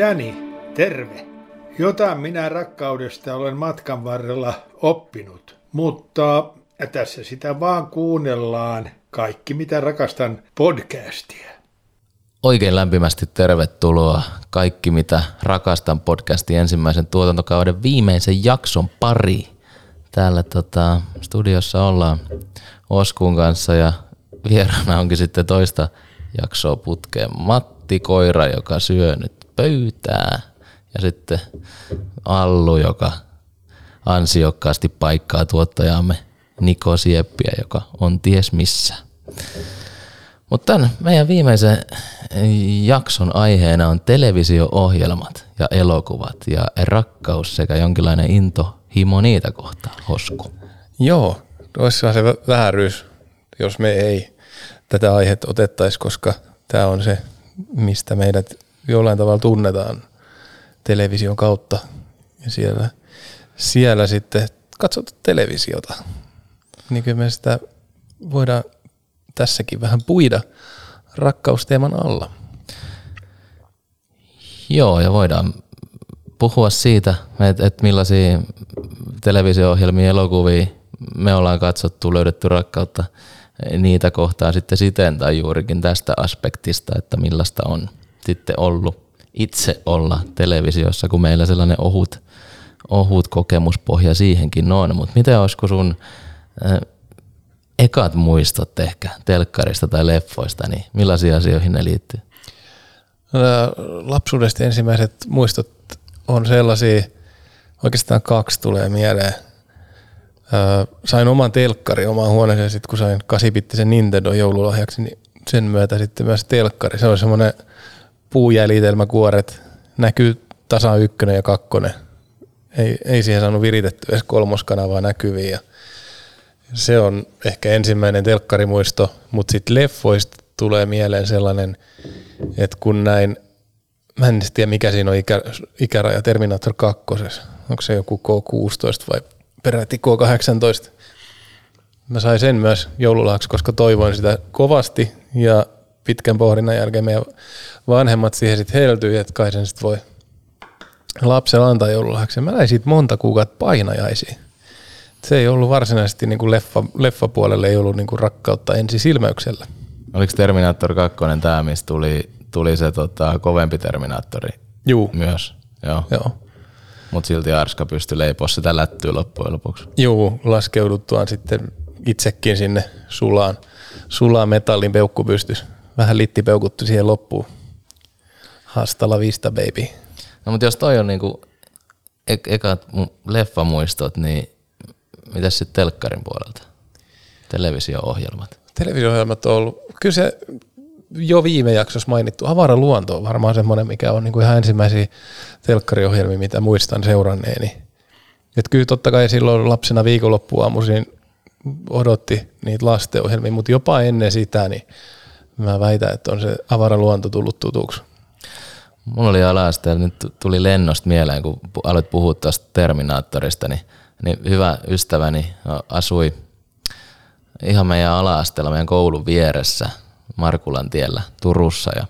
Dani, terve. Jotain minä rakkaudesta olen matkan varrella oppinut, mutta tässä sitä vaan kuunnellaan kaikki mitä rakastan podcastia. Oikein lämpimästi tervetuloa kaikki mitä rakastan podcastin ensimmäisen tuotantokauden viimeisen jakson pari. Täällä tota, studiossa ollaan Oskun kanssa ja vieraana onkin sitten toista jaksoa putkeen Matti Koira, joka syö nyt pöytää ja sitten Allu, joka ansiokkaasti paikkaa tuottajamme Niko Sieppiä, joka on ties missä. Mutta tämän meidän viimeisen jakson aiheena on televisio-ohjelmat ja elokuvat ja rakkaus sekä jonkinlainen into himo niitä kohtaa, Hosku. Joo, olisi se vääryys, jos me ei tätä aihetta otettaisi, koska tämä on se, mistä meidät jollain tavalla tunnetaan television kautta. Ja siellä, siellä sitten katsotaan televisiota. Niin kyllä me sitä voidaan tässäkin vähän puida rakkausteeman alla. Joo, ja voidaan puhua siitä, että, että millaisia televisio-ohjelmia, elokuvia me ollaan katsottu, löydetty rakkautta niitä kohtaa sitten siten tai juurikin tästä aspektista, että millaista on sitten ollut itse olla televisiossa, kun meillä sellainen ohut, ohut kokemuspohja siihenkin on. Mutta miten olisiko sun äh, ekat muistot ehkä telkkarista tai leffoista, niin millaisiin asioihin ne liittyy? Lapsuudesta ensimmäiset muistot on sellaisia, oikeastaan kaksi tulee mieleen. Sain oman telkkari omaan huoneeseen, sit kun sain kasipittisen Nintendo joululahjaksi, niin sen myötä sitten myös telkkari. Se on semmoinen puujäljitelmäkuoret, näkyy tasa ykkönen ja kakkonen. Ei, ei siihen saanut viritetty edes kolmoskanavaa näkyviin. Ja se on ehkä ensimmäinen telkkarimuisto, mutta sitten leffoista tulee mieleen sellainen, että kun näin, mä en tiedä mikä siinä on ikä, ikäraja Terminator 2, onko se joku K16 vai peräti K18. Mä sain sen myös joululaaksi, koska toivoin sitä kovasti ja pitkän pohdinnan jälkeen meidän vanhemmat siihen sitten heltyi, että kai sen sitten voi lapsella antaa joululahjaksi. Mä näin siitä monta kuukautta painajaisiin se ei ollut varsinaisesti niin kuin leffa, leffapuolelle, ei ollut niin kuin rakkautta ensisilmäyksellä. Oliko Terminator 2 tämä, missä tuli, tuli se tota, kovempi Terminaattori Juu. myös? Joo. Joo. Mutta silti Arska pystyi leipoa sitä lättyä loppujen lopuksi. Juu, laskeuduttuaan sitten itsekin sinne sulaan, sulaan metallin peukkupystys. Vähän littipeukuttu siihen loppuun. Hasta la vista, baby. No mutta jos toi on niinku ek- ekat leffamuistot, niin Mitäs sitten telkkarin puolelta? Televisio-ohjelmat. Televisio-ohjelmat on ollut, kyllä se jo viime jaksossa mainittu Avara luonto on varmaan semmoinen, mikä on niinku ihan ensimmäisiä telkkariohjelmia, mitä muistan seuranneeni. Et kyllä totta kai silloin lapsena viikonloppuaamuisin odotti niitä lastenohjelmia, mutta jopa ennen sitä, niin mä väitän, että on se avara luonto tullut tutuksi. Mulla oli ala nyt tuli lennosta mieleen, kun aloit puhua tuosta Terminaattorista, niin – niin hyvä ystäväni asui ihan meidän ala-asteella, meidän koulun vieressä Markulan tiellä Turussa ja,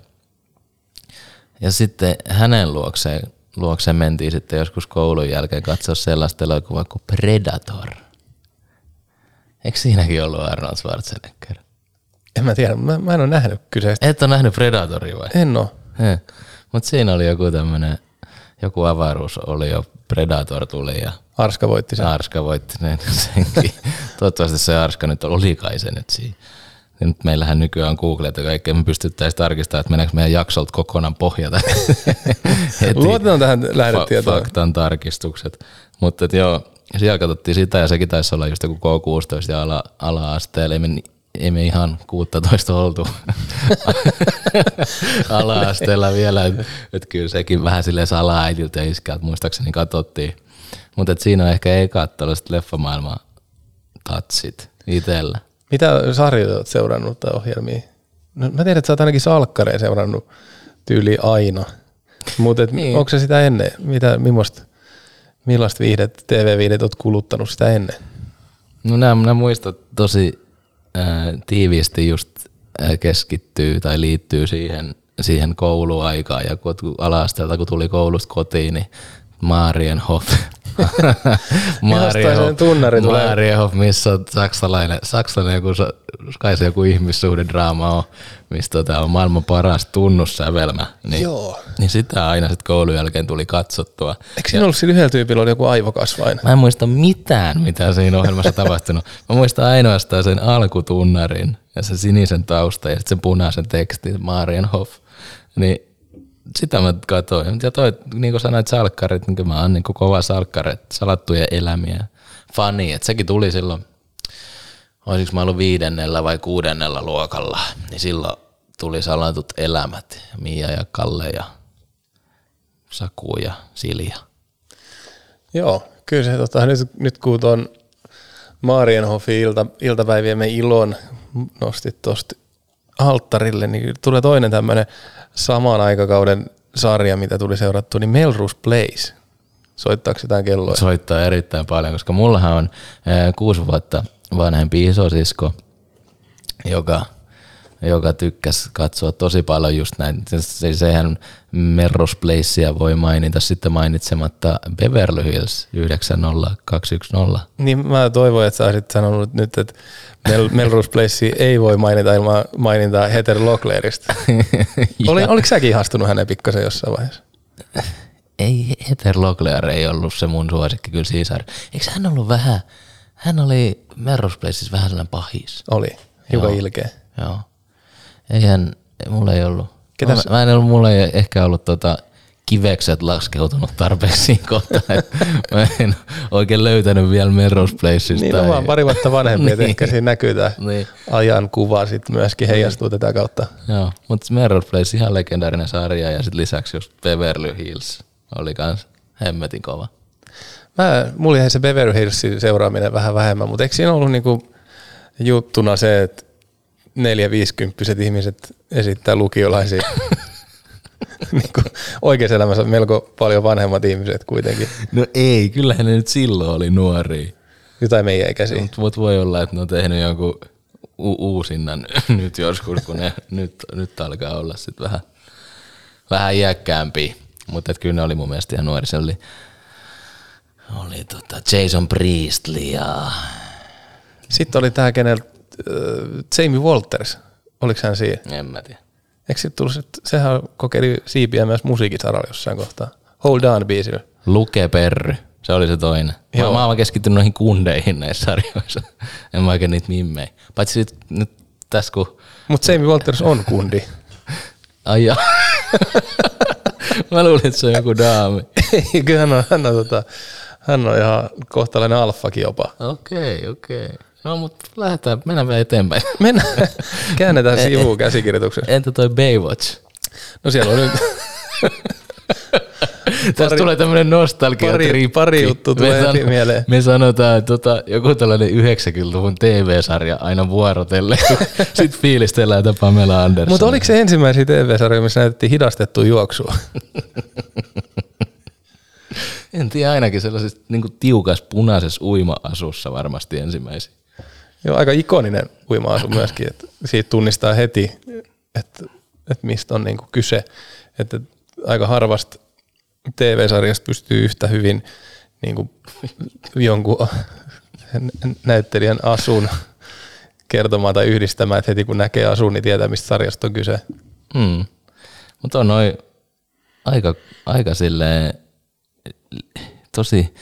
ja sitten hänen luokseen, luokseen mentiin sitten joskus koulun jälkeen katsoa sellaista elokuvaa kuin Predator. Eikö siinäkin ollut Arnold Schwarzenegger? En mä tiedä, mä, mä en ole nähnyt kyseistä. Et ole nähnyt Predatoria vai? En ole. Mutta siinä oli joku tämmöinen, joku avaruus oli jo, Predator tuli ja Arska voitti sen. Arska voitti sen, senkin. Toivottavasti se Arska nyt oli kai se nyt siinä. Ja nyt meillähän nykyään on Google, että kaikkea me pystyttäisiin tarkistamaan, että meneekö meidän jaksolta kokonaan pohjata. Luotetaan tähän lähdetietoon. Fa- faktan tarkistukset. Mutta joo, siellä katsottiin sitä ja sekin taisi olla just joku K16 ja ala, ala-asteella. Ei me, ei me ihan 16 oltu ala-asteella vielä. Että et kyllä sekin vähän sille salaa äidiltä ja iskältä muistaakseni katsottiin mutta siinä on ehkä ekat tällaiset leffamaailman tatsit itsellä. Mitä sarjoja olet seurannut tai ohjelmia? No, mä tiedän, että sä oot ainakin salkkareen seurannut tyyli aina. Mutta niin. onko se sitä ennen? Mitä, millaista, millaista viihdet, TV-viihdet oot kuluttanut sitä ennen? No nämä, muistot tosi tiiviisti just keskittyy tai liittyy siihen, siihen kouluaikaan ja kun ala-asteelta kun tuli koulusta kotiin, niin Marienhof. Marienhof, tunnari. Marienhof, missä on saksalainen, saksalainen joku, kai se joku ihmissuhdedraama on, missä tota on maailman paras tunnussävelmä. Niin, Joo. niin sitä aina sitten koulun jälkeen tuli katsottua. Eikö siinä ollut sillä yhdellä tyypillä oli joku aivokasvain? Mä en muista mitään, mitä siinä ohjelmassa tapahtunut. Mä muistan ainoastaan sen alkutunnarin ja sen sinisen tausta ja sitten sen punaisen tekstin, Marienhof. Niin sitä mä katsoin. Ja toi, niin kuin sanoit, salkkarit, niin mä oon niin kova salkkarit, salattuja elämiä, fani, että sekin tuli silloin, olisiko mä ollut viidennellä vai kuudennella luokalla, niin silloin tuli salatut elämät, Mia ja Kalle ja Saku ja Silja. Joo, kyllä se tota, nyt, nyt kun tuon Marienhofin ilta, iltapäiviemme ilon nostit tuosta alttarille, niin tulee toinen tämmöinen saman aikakauden sarja, mitä tuli seurattu, niin Melrose Place. Soittaako jotain kelloa? Soittaa erittäin paljon, koska mullahan on ää, kuusi vuotta vanhempi isosisko, joka, joka tykkäsi katsoa tosi paljon just näin. Se, sehän Melrose Placea voi mainita sitten mainitsematta Beverly Hills 90210. Niin mä toivon, että sä olisit sanonut nyt, että Mel- Melrose Place ei voi mainita ilman mainintaa Heather Locklearista. Oli, oliko säkin ihastunut hänen pikkasen jossain vaiheessa? ei, Heather Locklear ei ollut se mun suosikki kyllä Caesar. Eikö hän ollut vähän, hän oli Melrose Placeissa vähän sellainen pahis. Oli, hiukan ilkeä. Joo. Eihän, mulla ei ollut. Ketäs- Mä, mä en ollut, mulla ei ehkä ollut tota, kivekset laskeutunut tarpeeksi siinä kohtaa. että mä en oikein löytänyt vielä Melrose Placeista. Niin on vaan pari vuotta vanhempi, että Niin. ehkä siinä näkyy tämä Niin. ajan kuva sitten myöskin heijastuu tätä kautta. Joo, mutta Melrose Place ihan legendaarinen sarja ja sitten lisäksi just Beverly Hills oli kans hemmetin kova. Mä, mulla jäi se Beverly Hillsin seuraaminen vähän vähemmän, mutta eikö siinä ollut niinku juttuna se, että neljä viisikymppiset ihmiset esittää lukiolaisia niinku oikeassa elämässä melko paljon vanhemmat ihmiset kuitenkin. No ei, kyllähän ne nyt silloin oli nuoria. Jotain meidän ikäisiä. Mutta mut voi olla, että ne on tehnyt jonkun u- uusinnan nyt joskus, kun ne nyt, nyt alkaa olla sitten vähän, vähän iäkkäämpiä. Mutta kyllä ne oli mun mielestä ihan nuori. Se oli, oli tota Jason Priestley ja Sitten oli tämä, kenellä Jamie Walters, oliko hän siinä? en mä tiedä. Eikö sit tullut, sehän kokeili siipiä myös musiikisaralla jossain kohtaa. Hold on biisillä. Luke Perry, se oli se toinen. Mä, Joo. mä oon keskittynyt noihin kundeihin näissä sarjoissa. en mä oikein niitä mimmejä. Paitsi sit, nyt tässä kun Mutta Jamie Walters on kundi. Ai jaa. Mä luulin, että se on joku daami. Ei, kyllä hän on, hän on, tota, hän on ihan kohtalainen alfakin jopa. Okei, okei. No mutta lähdetään, mennään vielä eteenpäin. Mennään, käännetään sivuun käsikirjoituksessa. Entä toi Baywatch? No siellä on nyt, Tästä tulee tämmönen nostalgia pari- pari juttua tulee heti mieleen. Me sanotaan, että tota, joku tällainen 90-luvun TV-sarja aina vuorotelle. Sitten fiilistellään, että Pamela Anderson. mutta oliko se ensimmäisiä TV-sarjoja, missä näytettiin hidastettua juoksua? En tiedä, ainakin sellaisessa niin tiukas punaisessa uima-asussa varmasti ensimmäisiä. Joo, aika ikoninen uima-asu myöskin, että siitä tunnistaa heti, että, että mistä on niinku kyse. Että aika harvasta TV-sarjasta pystyy yhtä hyvin niinku jonkun näyttelijän asun kertomaan tai yhdistämään, että heti kun näkee asun, niin tietää, mistä sarjasta on kyse. Mm. Mutta on noin aika, aika silleen, tosi,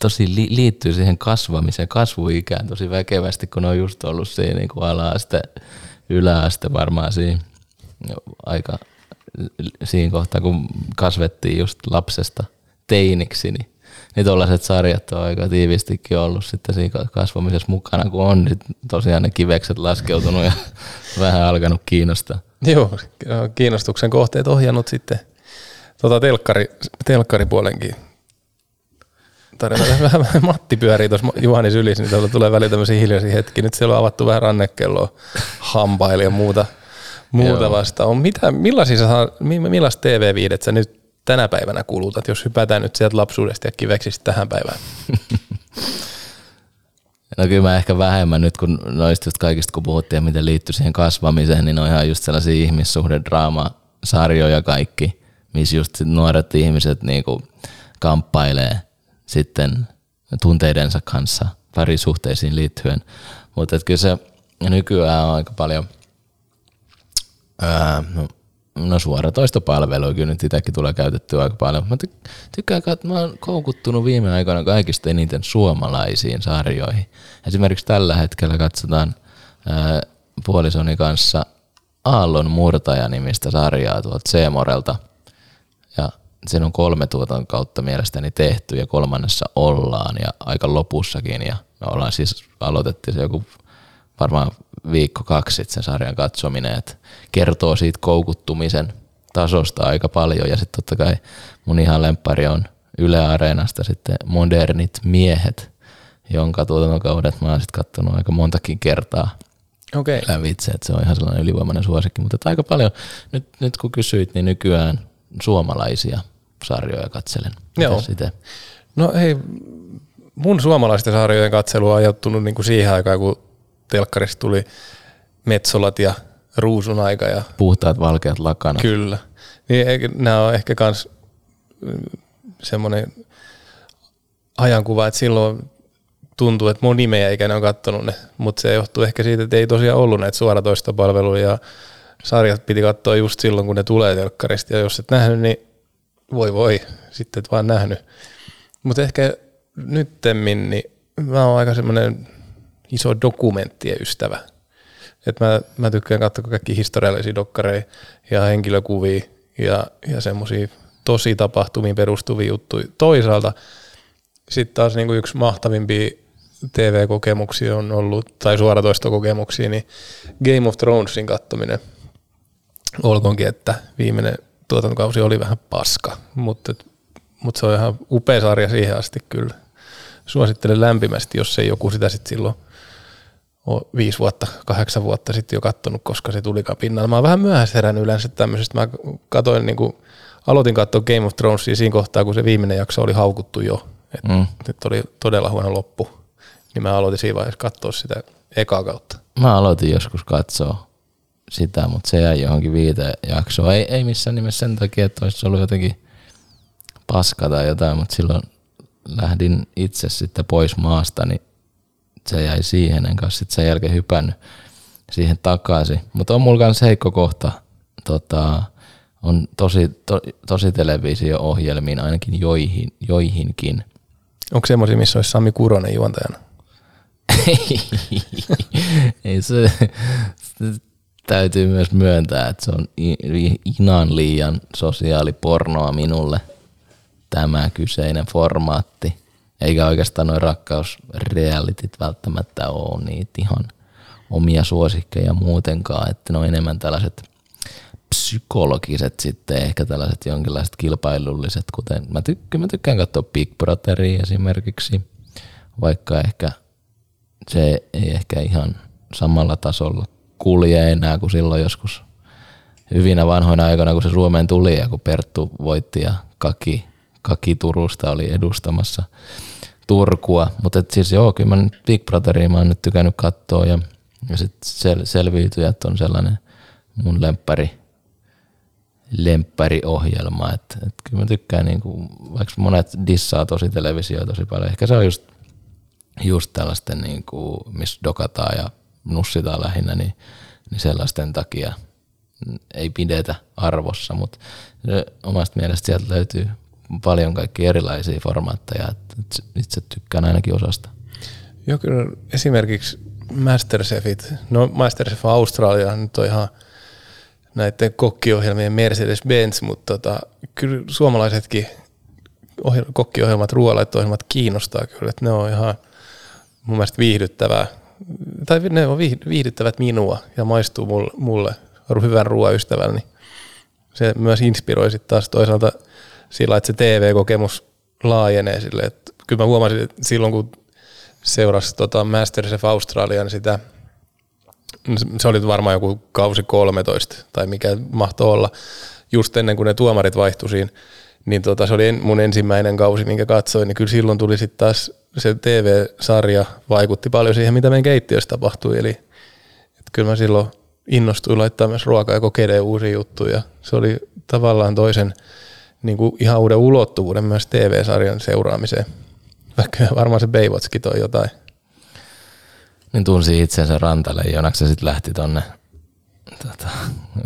tosi li, liittyy siihen kasvamiseen, kasvuikään tosi väkevästi, kun on just ollut siinä niin kuin ala-aste, yläaste varmaan siinä jo aika siinä kohtaa, kun kasvettiin just lapsesta teiniksi, niin, niin tuollaiset sarjat on aika tiivistikin ollut sitten siinä kasvamisessa mukana, kun on sit tosiaan ne kivekset laskeutunut ja vähän alkanut kiinnostaa. Joo, kiinnostuksen kohteet ohjannut sitten tota telkkari, telkkaripuolenkin tarina. Vähän Matti pyörii tuossa Juhani sylissä, niin tuolla tulee välillä tämmöisiä hiljaisia hetkiä. Nyt siellä on avattu vähän rannekelloa, hampaili ja muuta, muuta Joo. vasta. On mitä, millaisia millaista TV-viidettä sä nyt tänä päivänä kulutat, jos hypätään nyt sieltä lapsuudesta ja kiveksistä tähän päivään? No kyllä mä ehkä vähemmän nyt, kun noista just kaikista kun puhuttiin, ja miten liittyy siihen kasvamiseen, niin ne on ihan just sellaisia ihmissuhdedraama sarjoja kaikki, missä just nuoret ihmiset niinku kamppailee sitten tunteidensa kanssa parisuhteisiin liittyen. Mutta kyllä se nykyään on aika paljon ää, no, no suoratoistopalveluja kyllä nyt itsekin tulee käytettyä aika paljon. Mä ty- tykkään, että mä oon koukuttunut viime aikoina kaikista eniten suomalaisiin sarjoihin. Esimerkiksi tällä hetkellä katsotaan ää, puolisoni kanssa Aallon murtaja nimistä sarjaa tuolta Seemorelta. Siinä on kolme tuoton kautta mielestäni tehty ja kolmannessa ollaan ja aika lopussakin. Ja me ollaan siis, aloitettiin se joku varmaan viikko kaksi sitten sen sarjan katsominen, että kertoo siitä koukuttumisen tasosta aika paljon ja sitten totta kai mun ihan lempari on Yle Areenasta sitten Modernit miehet, jonka tuotantokaudet mä oon sitten kattonut aika montakin kertaa Okei. Okay. lävitse, että se on ihan sellainen ylivoimainen suosikki, mutta aika paljon, nyt, nyt kun kysyit, niin nykyään suomalaisia sarjoja katselen. Joo. No hei, mun suomalaisten sarjojen katselu on ajoittunut niin kuin siihen aikaan, kun telkkarista tuli Metsolat ja Ruusun aika ja Puhtaat valkeat lakanat. Kyllä. Niin nämä on ehkä kans mm, semmoinen ajankuva, että silloin tuntuu, että moni meidän ikäinen on kattonut ne, mutta se johtuu ehkä siitä, että ei tosiaan ollut näitä suoratoistopalveluja ja sarjat piti katsoa just silloin, kun ne tulee telkkarista ja jos et nähnyt, niin voi voi, sitten et vaan nähnyt. Mutta ehkä nyttemmin, niin mä oon aika semmoinen iso dokumenttien ystävä. Et mä, mä tykkään katsoa kaikki historiallisia dokkareja ja henkilökuvia ja, ja semmoisia tosi tapahtumiin perustuvia juttuja. Toisaalta sitten taas niinku yksi mahtavimpia TV-kokemuksia on ollut, tai suoratoistokokemuksia, niin Game of Thronesin kattominen. Olkoonkin, että viimeinen tuotantokausi oli vähän paska, mutta, mutta se on ihan upea sarja siihen asti kyllä. Suosittelen lämpimästi, jos ei joku sitä sitten silloin ole viisi vuotta, kahdeksan vuotta sitten jo kattonut, koska se tulikaan pinnalla. Mä oon vähän myöhässä herännyt yleensä tämmöisestä. Mä katoin, niin kuin, aloitin katsoa Game of Thronesia siinä kohtaa, kun se viimeinen jakso oli haukuttu jo. Et Mm. Nyt oli todella huono loppu. Niin mä aloitin siinä vaiheessa katsoa sitä ekaa kautta. Mä aloitin joskus katsoa sitä, mutta se jäi johonkin viiteen jaksoon. Ei, ei missään nimessä sen takia, että olisi ollut jotenkin paska tai jotain, mutta silloin lähdin itse sitten pois maasta, niin se jäi siihen, en kanssa sitten sen jälkeen hypännyt siihen takaisin. Mutta on mulla kanssa heikko kohta, tota, on tosi, to, tosi televisio-ohjelmiin ainakin joihin, joihinkin. Onko semmoisia, missä olisi Sami Kuronen juontajana? Ei se täytyy myös myöntää, että se on i- inan liian sosiaalipornoa minulle tämä kyseinen formaatti. Eikä oikeastaan noin rakkausrealitit välttämättä ole niitä ihan omia suosikkeja muutenkaan, että ne on enemmän tällaiset psykologiset sitten, ehkä tällaiset jonkinlaiset kilpailulliset, kuten mä, tykkään, mä tykkään katsoa Big Brotheria esimerkiksi, vaikka ehkä se ei ehkä ihan samalla tasolla kulje enää kuin silloin joskus hyvinä vanhoina aikoina, kun se Suomeen tuli ja kun Perttu voitti ja Kaki, Kaki Turusta oli edustamassa Turkua. Mutta siis joo, kyllä mä nyt Big Brotheria mä oon nyt tykännyt katsoa ja, ja sitten sel, selviytyjät on sellainen mun lemppari, lemppäriohjelma. Että et kyllä mä tykkään, niinku, vaikka monet dissaa tosi televisioa tosi paljon. Ehkä se on just just tällaisten, niin kuin, missä dokataan ja nussitaan lähinnä, niin, niin sellaisten takia ei pidetä arvossa, mutta omasta mielestä sieltä löytyy paljon kaikki erilaisia formaatteja, että itse- tykkään ainakin osasta. Joo, kyllä esimerkiksi Masterchefit, no Masterchef Australia nyt on ihan näiden kokkiohjelmien Mercedes-Benz, mutta tota, kyllä suomalaisetkin ohjel- kokkiohjelmat, ruoalaitto-ohjelmat kiinnostaa kyllä, että ne on ihan mun mielestä viihdyttävää, tai ne on viih- viihdyttävät minua ja maistuu mulle, hyvän ruoan ystävällä, niin se myös inspiroi sitten taas toisaalta sillä, että se TV-kokemus laajenee sille, että kyllä mä huomasin, että silloin kun seurasi tota Masterchef Australian sitä, se oli varmaan joku kausi 13 tai mikä mahtoi olla, just ennen kuin ne tuomarit vaihtui siinä, niin tota, se oli mun ensimmäinen kausi, minkä katsoin, niin kyllä silloin tuli sitten taas se TV-sarja vaikutti paljon siihen, mitä meidän keittiössä tapahtui, eli kyllä mä silloin innostui laittaa myös ruokaa ja kokeilee uusia juttuja. Se oli tavallaan toisen niin kuin ihan uuden ulottuvuuden myös TV-sarjan seuraamiseen. Vaikka varmaan se Baywatchkin toi jotain. Niin tunsi itsensä rantalle, jonaksi sitten lähti tonne tota,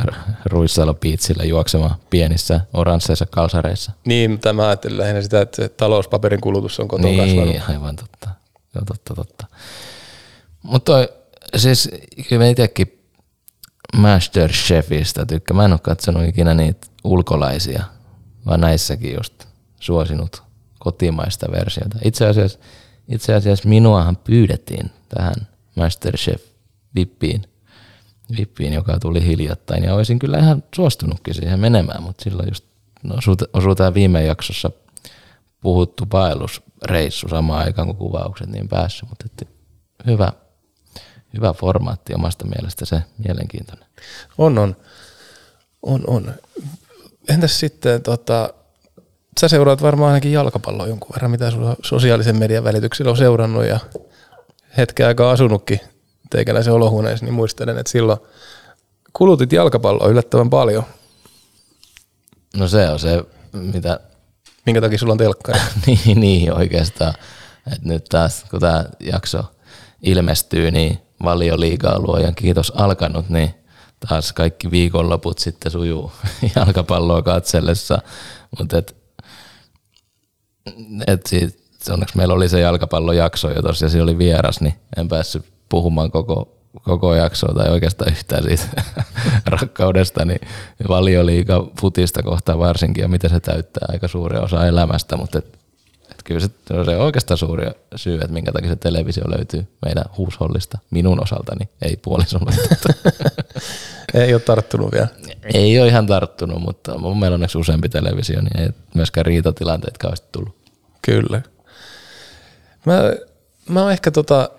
Ruissalo Piitsillä juoksemaan pienissä oransseissa kalsareissa. Niin, mutta mä ajattelin lähinnä sitä, että talouspaperin kulutus on kotona niin, kasvanut. aivan totta. Joo, totta, totta. Mutta siis kyllä mä itsekin Masterchefistä tykkään. Mä en ole katsonut ikinä niitä ulkolaisia, vaan näissäkin just suosinut kotimaista versiota. Itse asiassa, itse asiassa minuahan pyydettiin tähän Masterchef Vippiin, joka tuli hiljattain. Ja olisin kyllä ihan suostunutkin siihen menemään, mutta silloin just no, osuu, tämä viime jaksossa puhuttu vaellusreissu samaan aikaan kuin kuvaukset, niin päässyt. Mutta että hyvä, hyvä formaatti omasta mielestä se mielenkiintoinen. On, on. On, on. Entäs sitten, tota, sä seuraat varmaan ainakin jalkapalloa jonkun verran, mitä sulla sosiaalisen median välityksellä on seurannut ja hetken aikaa asunutkin teikäläisen olohuoneessa, niin muistelen, että silloin kulutit jalkapalloa yllättävän paljon. No se on se, mitä Minkä takia sulla on telkkari? niin, niin oikeastaan. Et nyt taas, kun tämä jakso ilmestyy, niin valioliigaa luojan kiitos alkanut, niin taas kaikki viikonloput sitten sujuu jalkapalloa katsellessa. Mutta et, et siitä, onneksi meillä oli se jalkapallojakso jo tosiaan, siinä oli vieras, niin en päässyt puhumaan koko, koko jaksoa tai oikeastaan yhtään siitä rakkaudesta, niin valioliiga futista kohtaan varsinkin ja mitä se täyttää aika suuri osa elämästä, mutta et, et kyllä se, se on oikeastaan suuri syy, että minkä takia se televisio löytyy meidän huushollista minun osaltani, ei puolisolle. Ei ole tarttunut vielä. ei ole ihan tarttunut, mutta mun meillä on onneksi useampi televisio, niin ei myöskään riitatilanteet kauheasti tullut. Kyllä. Mä, mä oon ehkä tota,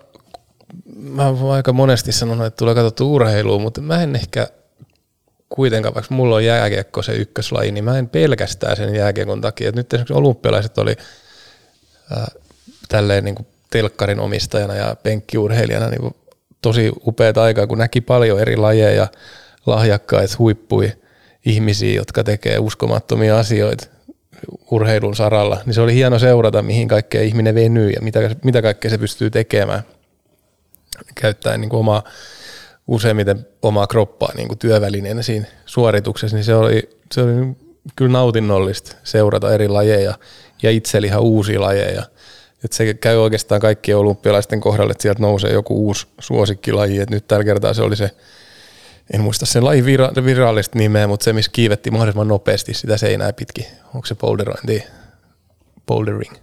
mä oon aika monesti sanonut, että tulee katsottu urheilua, mutta mä en ehkä kuitenkaan, vaikka mulla on jääkiekko se ykköslaji, niin mä en pelkästään sen jääkiekon takia. Et nyt esimerkiksi olympialaiset oli äh, tälleen niin kuin telkkarin omistajana ja penkkiurheilijana niin tosi upeat aikaa, kun näki paljon eri lajeja, lahjakkaita huippui ihmisiä, jotka tekee uskomattomia asioita urheilun saralla, niin se oli hieno seurata, mihin kaikkea ihminen venyy ja mitä, mitä kaikkea se pystyy tekemään käyttäen niin kuin omaa, useimmiten omaa kroppaa niin kuin työvälineenä siinä suorituksessa, niin se oli, se oli kyllä nautinnollista seurata eri lajeja ja itsellä ihan uusia lajeja. Et se käy oikeastaan kaikkien olympialaisten kohdalle, että sieltä nousee joku uusi suosikkilaji. Et nyt tällä kertaa se oli se, en muista sen lajin vira- virallista nimeä, mutta se, missä kiivettiin mahdollisimman nopeasti sitä seinää pitkin. Onko se boulderointi? Bouldering.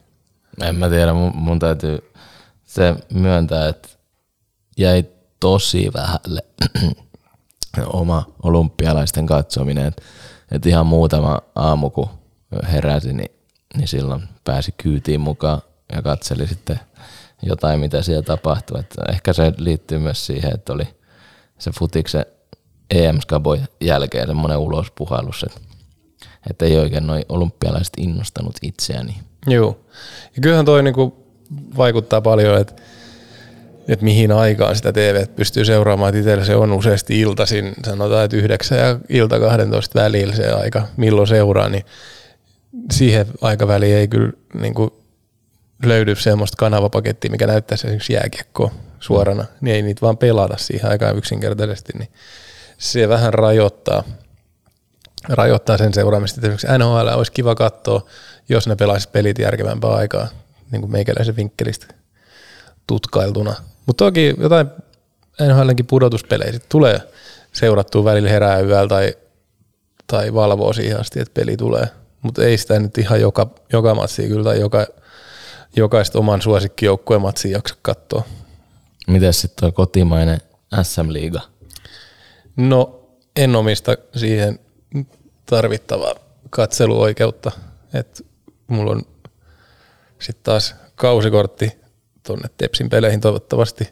En mä tiedä, mun, mun täytyy se myöntää, että jäi tosi vähälle oma olympialaisten katsominen. Että et ihan muutama aamu, kun heräsin, niin, niin silloin pääsi kyytiin mukaan ja katseli sitten jotain, mitä siellä tapahtui. Et ehkä se liittyy myös siihen, että oli se futiksen em skaboi jälkeen semmoinen ulospuhallus, että, että ei oikein noin olympialaiset innostanut itseäni. Joo. Ja kyllähän toi niinku vaikuttaa paljon, että että mihin aikaan sitä TV pystyy seuraamaan. Että itsellä se on useasti iltaisin, sanotaan, että 9 ja ilta 12 välillä se aika, milloin seuraa, niin siihen aikaväliin ei kyllä niin kuin löydy semmoista kanavapakettia, mikä näyttää esimerkiksi jääkiekkoa suorana, niin ei niitä vaan pelata siihen aikaan yksinkertaisesti, niin se vähän rajoittaa, rajoittaa sen seuraamista. Esimerkiksi NHL olisi kiva katsoa, jos ne pelaisi pelit järkevämpää aikaa, niin kuin meikäläisen vinkkelistä tutkailtuna. Mutta toki jotain NHLnkin pudotuspelejä sit tulee seurattua välillä herää yöllä tai, tai valvoo siihen asti, että peli tulee. Mutta ei sitä nyt ihan joka, joka matsia kyllä tai joka, jokaista oman suosikkijoukkueen matsia jaksa katsoa. Miten sitten tuo kotimainen SM-liiga? No en omista siihen tarvittavaa katseluoikeutta. Et mulla on sitten taas kausikortti tuonne Tepsin peleihin toivottavasti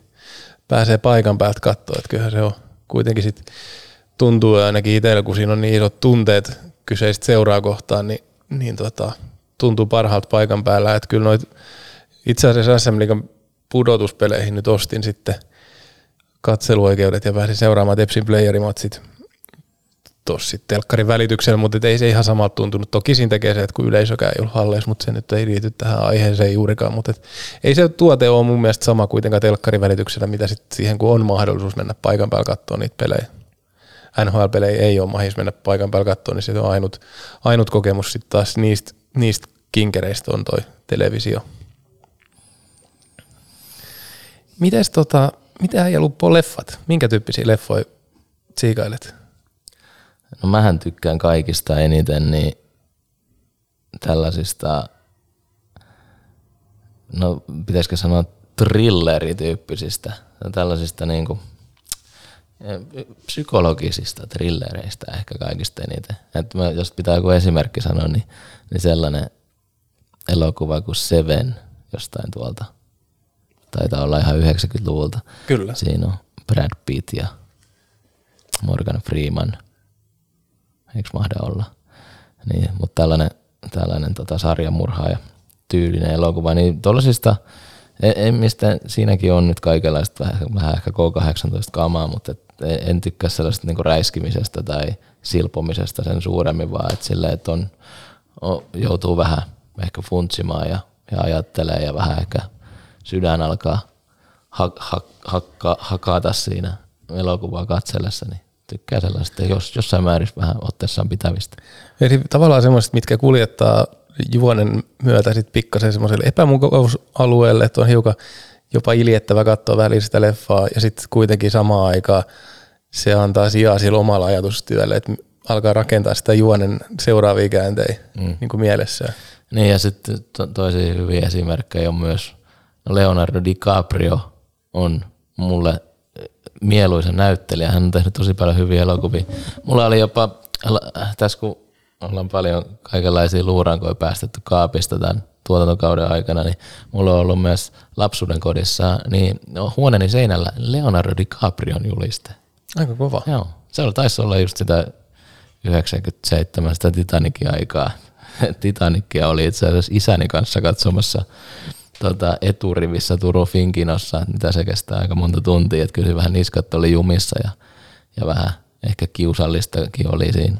pääsee paikan päältä katsoa, että kyllähän se on kuitenkin sit tuntuu ainakin itsellä, kun siinä on niin isot tunteet kyseistä seuraa kohtaan, niin, niin tota, tuntuu parhaalta paikan päällä, että kyllä noit itse asiassa SM Liigan pudotuspeleihin nyt ostin sitten katseluoikeudet ja pääsin seuraamaan Tepsin playerimatsit tuossa sitten telkkarin välityksellä, mutta ei se ihan samalta tuntunut. Toki siinä tekee se, että kun yleisökään ei ollut halleissa, mutta se nyt ei liity tähän aiheeseen juurikaan. Mutta ei se tuote ole mun mielestä sama kuitenkaan telkkarin välityksellä, mitä sitten siihen, kun on mahdollisuus mennä paikan päällä katsoa niitä pelejä. NHL-pelejä ei ole mahis mennä paikan päällä katsoa, niin se on ainut, ainut kokemus sitten taas niistä, niistä kinkereistä on toi televisio. Mites tota, mitä äijä luppoo leffat? Minkä tyyppisiä leffoja siikailet? No mähän tykkään kaikista eniten niin tällaisista, no pitäisikö sanoa thrillerityyppisistä, tällaisista niin kuin, psykologisista trillereistä ehkä kaikista eniten. Että mä, jos pitää joku esimerkki sanoa, niin, niin sellainen elokuva kuin Seven jostain tuolta. Taitaa olla ihan 90-luvulta. Kyllä. Siinä on Brad Pitt ja Morgan Freeman – eikö mahda olla. Niin, mutta tällainen, tällainen tota, sarjamurhaaja tyylinen elokuva, niin tuollaisista, mistä siinäkin on nyt kaikenlaista vähän, vähän ehkä K-18 kamaa, mutta et, en tykkää sellaista niin räiskimisestä tai silpomisesta sen suuremmin, vaan että silleen, että on, on, joutuu vähän ehkä funtsimaan ja, ja ajattelee ja vähän ehkä sydän alkaa ha, ha, hakka, hakata siinä elokuvaa katsellessa, niin tykkää sellaista, jos jossain määrin vähän otteessaan pitävistä. Eli tavallaan semmoiset, mitkä kuljettaa juonen myötä sitten pikkasen semmoiselle epämukausalueelle, että on hiukan jopa iljettävä katsoa välillä sitä leffaa ja sitten kuitenkin samaan aikaan se antaa sijaa sillä omalla ajatustyöllä, että alkaa rakentaa sitä juonen seuraavia kääntejä mm. niin kuin mielessään. Niin ja sitten to- toisia hyviä esimerkkejä on myös Leonardo DiCaprio on mulle mieluisa näyttelijä. Hän on tehnyt tosi paljon hyviä elokuvia. Mulla oli jopa, tässä kun ollaan paljon kaikenlaisia luurankoja päästetty kaapista tämän tuotantokauden aikana, niin mulla on ollut myös lapsuuden kodissa niin no, huoneeni seinällä Leonardo DiCaprion juliste. Aika kova. Joo, se oli, taisi olla just sitä 97 sitä Titanikin aikaa. Titanikia oli itse asiassa isäni kanssa katsomassa tota, eturivissä Turun Finkinossa, mitä se kestää aika monta tuntia, että kyllä vähän niskat oli jumissa ja, ja vähän ehkä kiusallistakin oli siinä,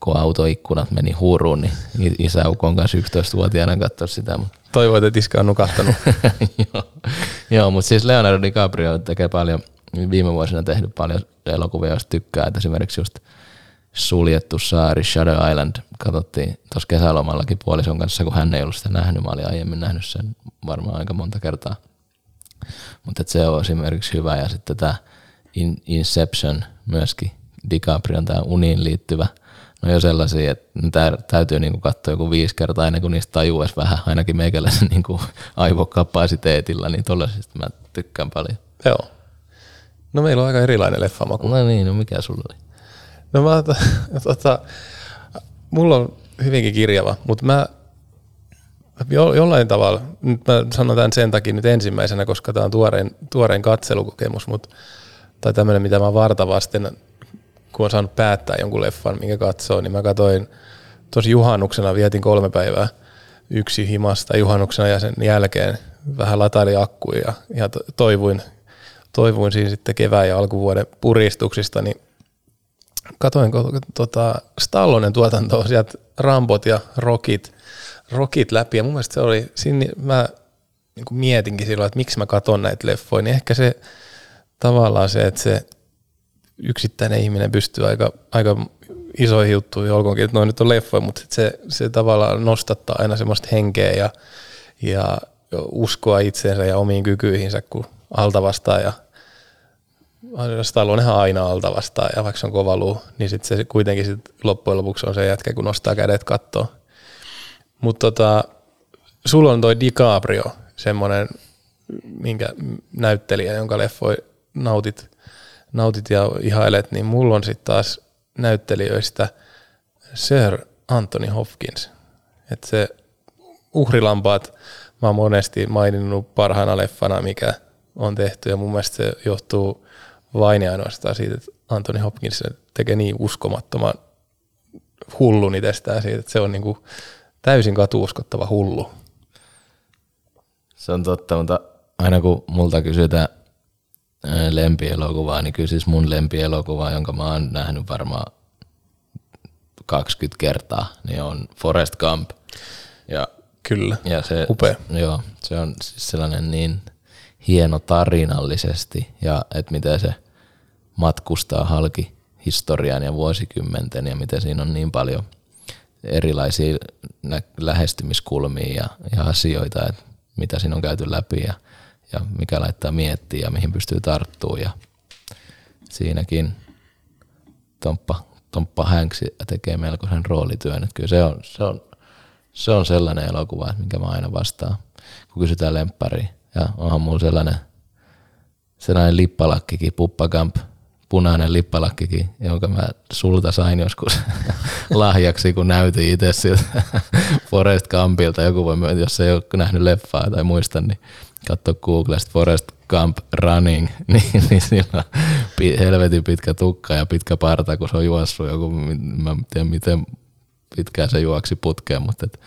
kun autoikkunat meni huuruun, niin isä Ukon kanssa 11-vuotiaana katsoi sitä. Toivoit, että iskä on nukahtanut. joo, joo mutta siis Leonardo DiCaprio tekee paljon, viime vuosina tehnyt paljon elokuvia, jos tykkää, että esimerkiksi just – suljettu saari Shadow Island katsottiin tuossa kesälomallakin puolison kanssa, kun hän ei ollut sitä nähnyt. Mä olin aiemmin nähnyt sen varmaan aika monta kertaa. Mutta se on esimerkiksi hyvä. Ja sitten tämä Inception myöskin, DiCaprion tämä uniin liittyvä. No jo sellaisia, että täytyy niinku katsoa joku viisi kertaa ennen kuin niistä tajuu edes vähän, ainakin meikäläisen niinku aivokapasiteetilla, niin tuollaisista mä tykkään paljon. Joo. No meillä on aika erilainen leffa No niin, no mikä sulla oli? No mä, tota, mulla on hyvinkin kirjava, mutta mä jo, jollain tavalla, nyt mä sanon tämän sen takia nyt ensimmäisenä, koska tämä on tuorein, tuorein katselukokemus, mutta, tai tämmöinen, mitä mä vartavasten, kun on saanut päättää jonkun leffan, minkä katsoo, niin mä katsoin tosi juhannuksena, vietin kolme päivää yksi himasta juhannuksena ja sen jälkeen vähän lataili akkuja ja, ja toivuin, toivuin siinä sitten kevään ja alkuvuoden puristuksista, niin katoin tota, Stallonen tuotantoa sieltä Rambot ja Rockit, Rockit läpi. Ja mun mielestä se oli, siinä mä niin mietinkin silloin, että miksi mä katon näitä leffoja, niin ehkä se tavallaan se, että se yksittäinen ihminen pystyy aika, aika isoihin juttuihin, olkoonkin, että noin nyt on leffoja, mutta se, se tavallaan nostattaa aina semmoista henkeä ja, ja uskoa itseensä ja omiin kykyihinsä, kun alta ja Stallonenhan aina alta vastaan ja vaikka se on kova luu, niin sit se kuitenkin sit loppujen lopuksi on se jätkä, kun nostaa kädet kattoon. Mutta tota, sulla on toi DiCaprio, semmoinen minkä näyttelijä, jonka leffoi nautit, nautit ja ihailet, niin mulla on sitten taas näyttelijöistä Sir Anthony Hopkins. Et se uhrilampaat mä oon monesti maininnut parhaana leffana, mikä on tehty ja mun mielestä se johtuu vain ja ainoastaan siitä, että Anthony Hopkins tekee niin uskomattoman hullun itsestään siitä, että se on niin kuin täysin katuuskottava hullu. Se on totta, mutta aina kun multa kysytään ää, lempielokuvaa, niin kyllä siis mun lempielokuva, jonka mä oon nähnyt varmaan 20 kertaa, niin on Forest Gump. Ja, Kyllä. ja se, Upea. Joo, se on siis sellainen niin hieno tarinallisesti ja että miten se matkustaa halki historian ja vuosikymmenten ja miten siinä on niin paljon erilaisia nä- lähestymiskulmia ja, ja asioita, että mitä siinä on käyty läpi ja, ja mikä laittaa miettiä ja mihin pystyy tarttumaan ja siinäkin Tomppa, Tomppa Hanks tekee melkoisen roolityön. Että kyllä se on, se on, se on sellainen elokuva, että minkä mä aina vastaan, kun kysytään lemppari. Ja onhan mulla sellainen, sellainen lippalakkikin, puppakamp, punainen lippalakkikin, jonka mä sulta sain joskus lahjaksi, kun näytin itse siltä Forest Gumpilta. Joku voi, jos ei ole nähnyt leffaa tai muista, niin katso Googlesta Forest Gump Running, niin, niin sillä helvetin pitkä tukka ja pitkä parta, kun se on juossut joku, mä en tiedä miten pitkään se juoksi putkeen, mutta et,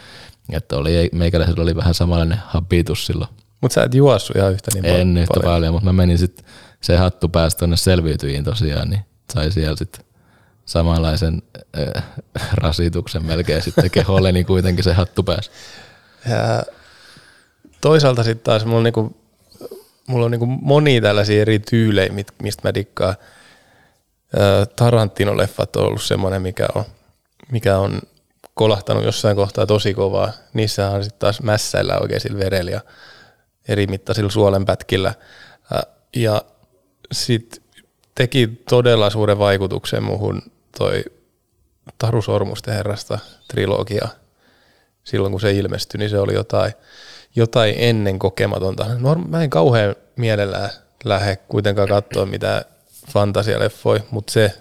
että oli, meikäläisellä oli vähän samanlainen habitus silloin. Mutta sä et juossut ihan yhtä niin En yhtä paljon. paljon, mutta mä menin sitten se hattu päästä tuonne selviytyihin tosiaan, niin sai siellä sitten samanlaisen äh, rasituksen melkein sitten keholle, niin kuitenkin se hattu pääsi. Ja toisaalta sitten taas mulla on, niinku, mulla on niinku monia tällaisia eri tyylejä, mit- mistä mä dikkaan. Tarantino-leffat on ollut semmoinen, mikä on, mikä on kolahtanut jossain kohtaa tosi kovaa. Niissä on sitten taas mässäillä oikein sillä verellä eri mittaisilla suolenpätkillä. Ja sitten teki todella suuren vaikutuksen muuhun toi Taru Sormusten herrasta trilogia silloin kun se ilmestyi, niin se oli jotain, jotain ennen kokematonta. Norm- mä en kauhean mielellään lähde kuitenkaan katsoa mitään fantasialeffoja, mutta se,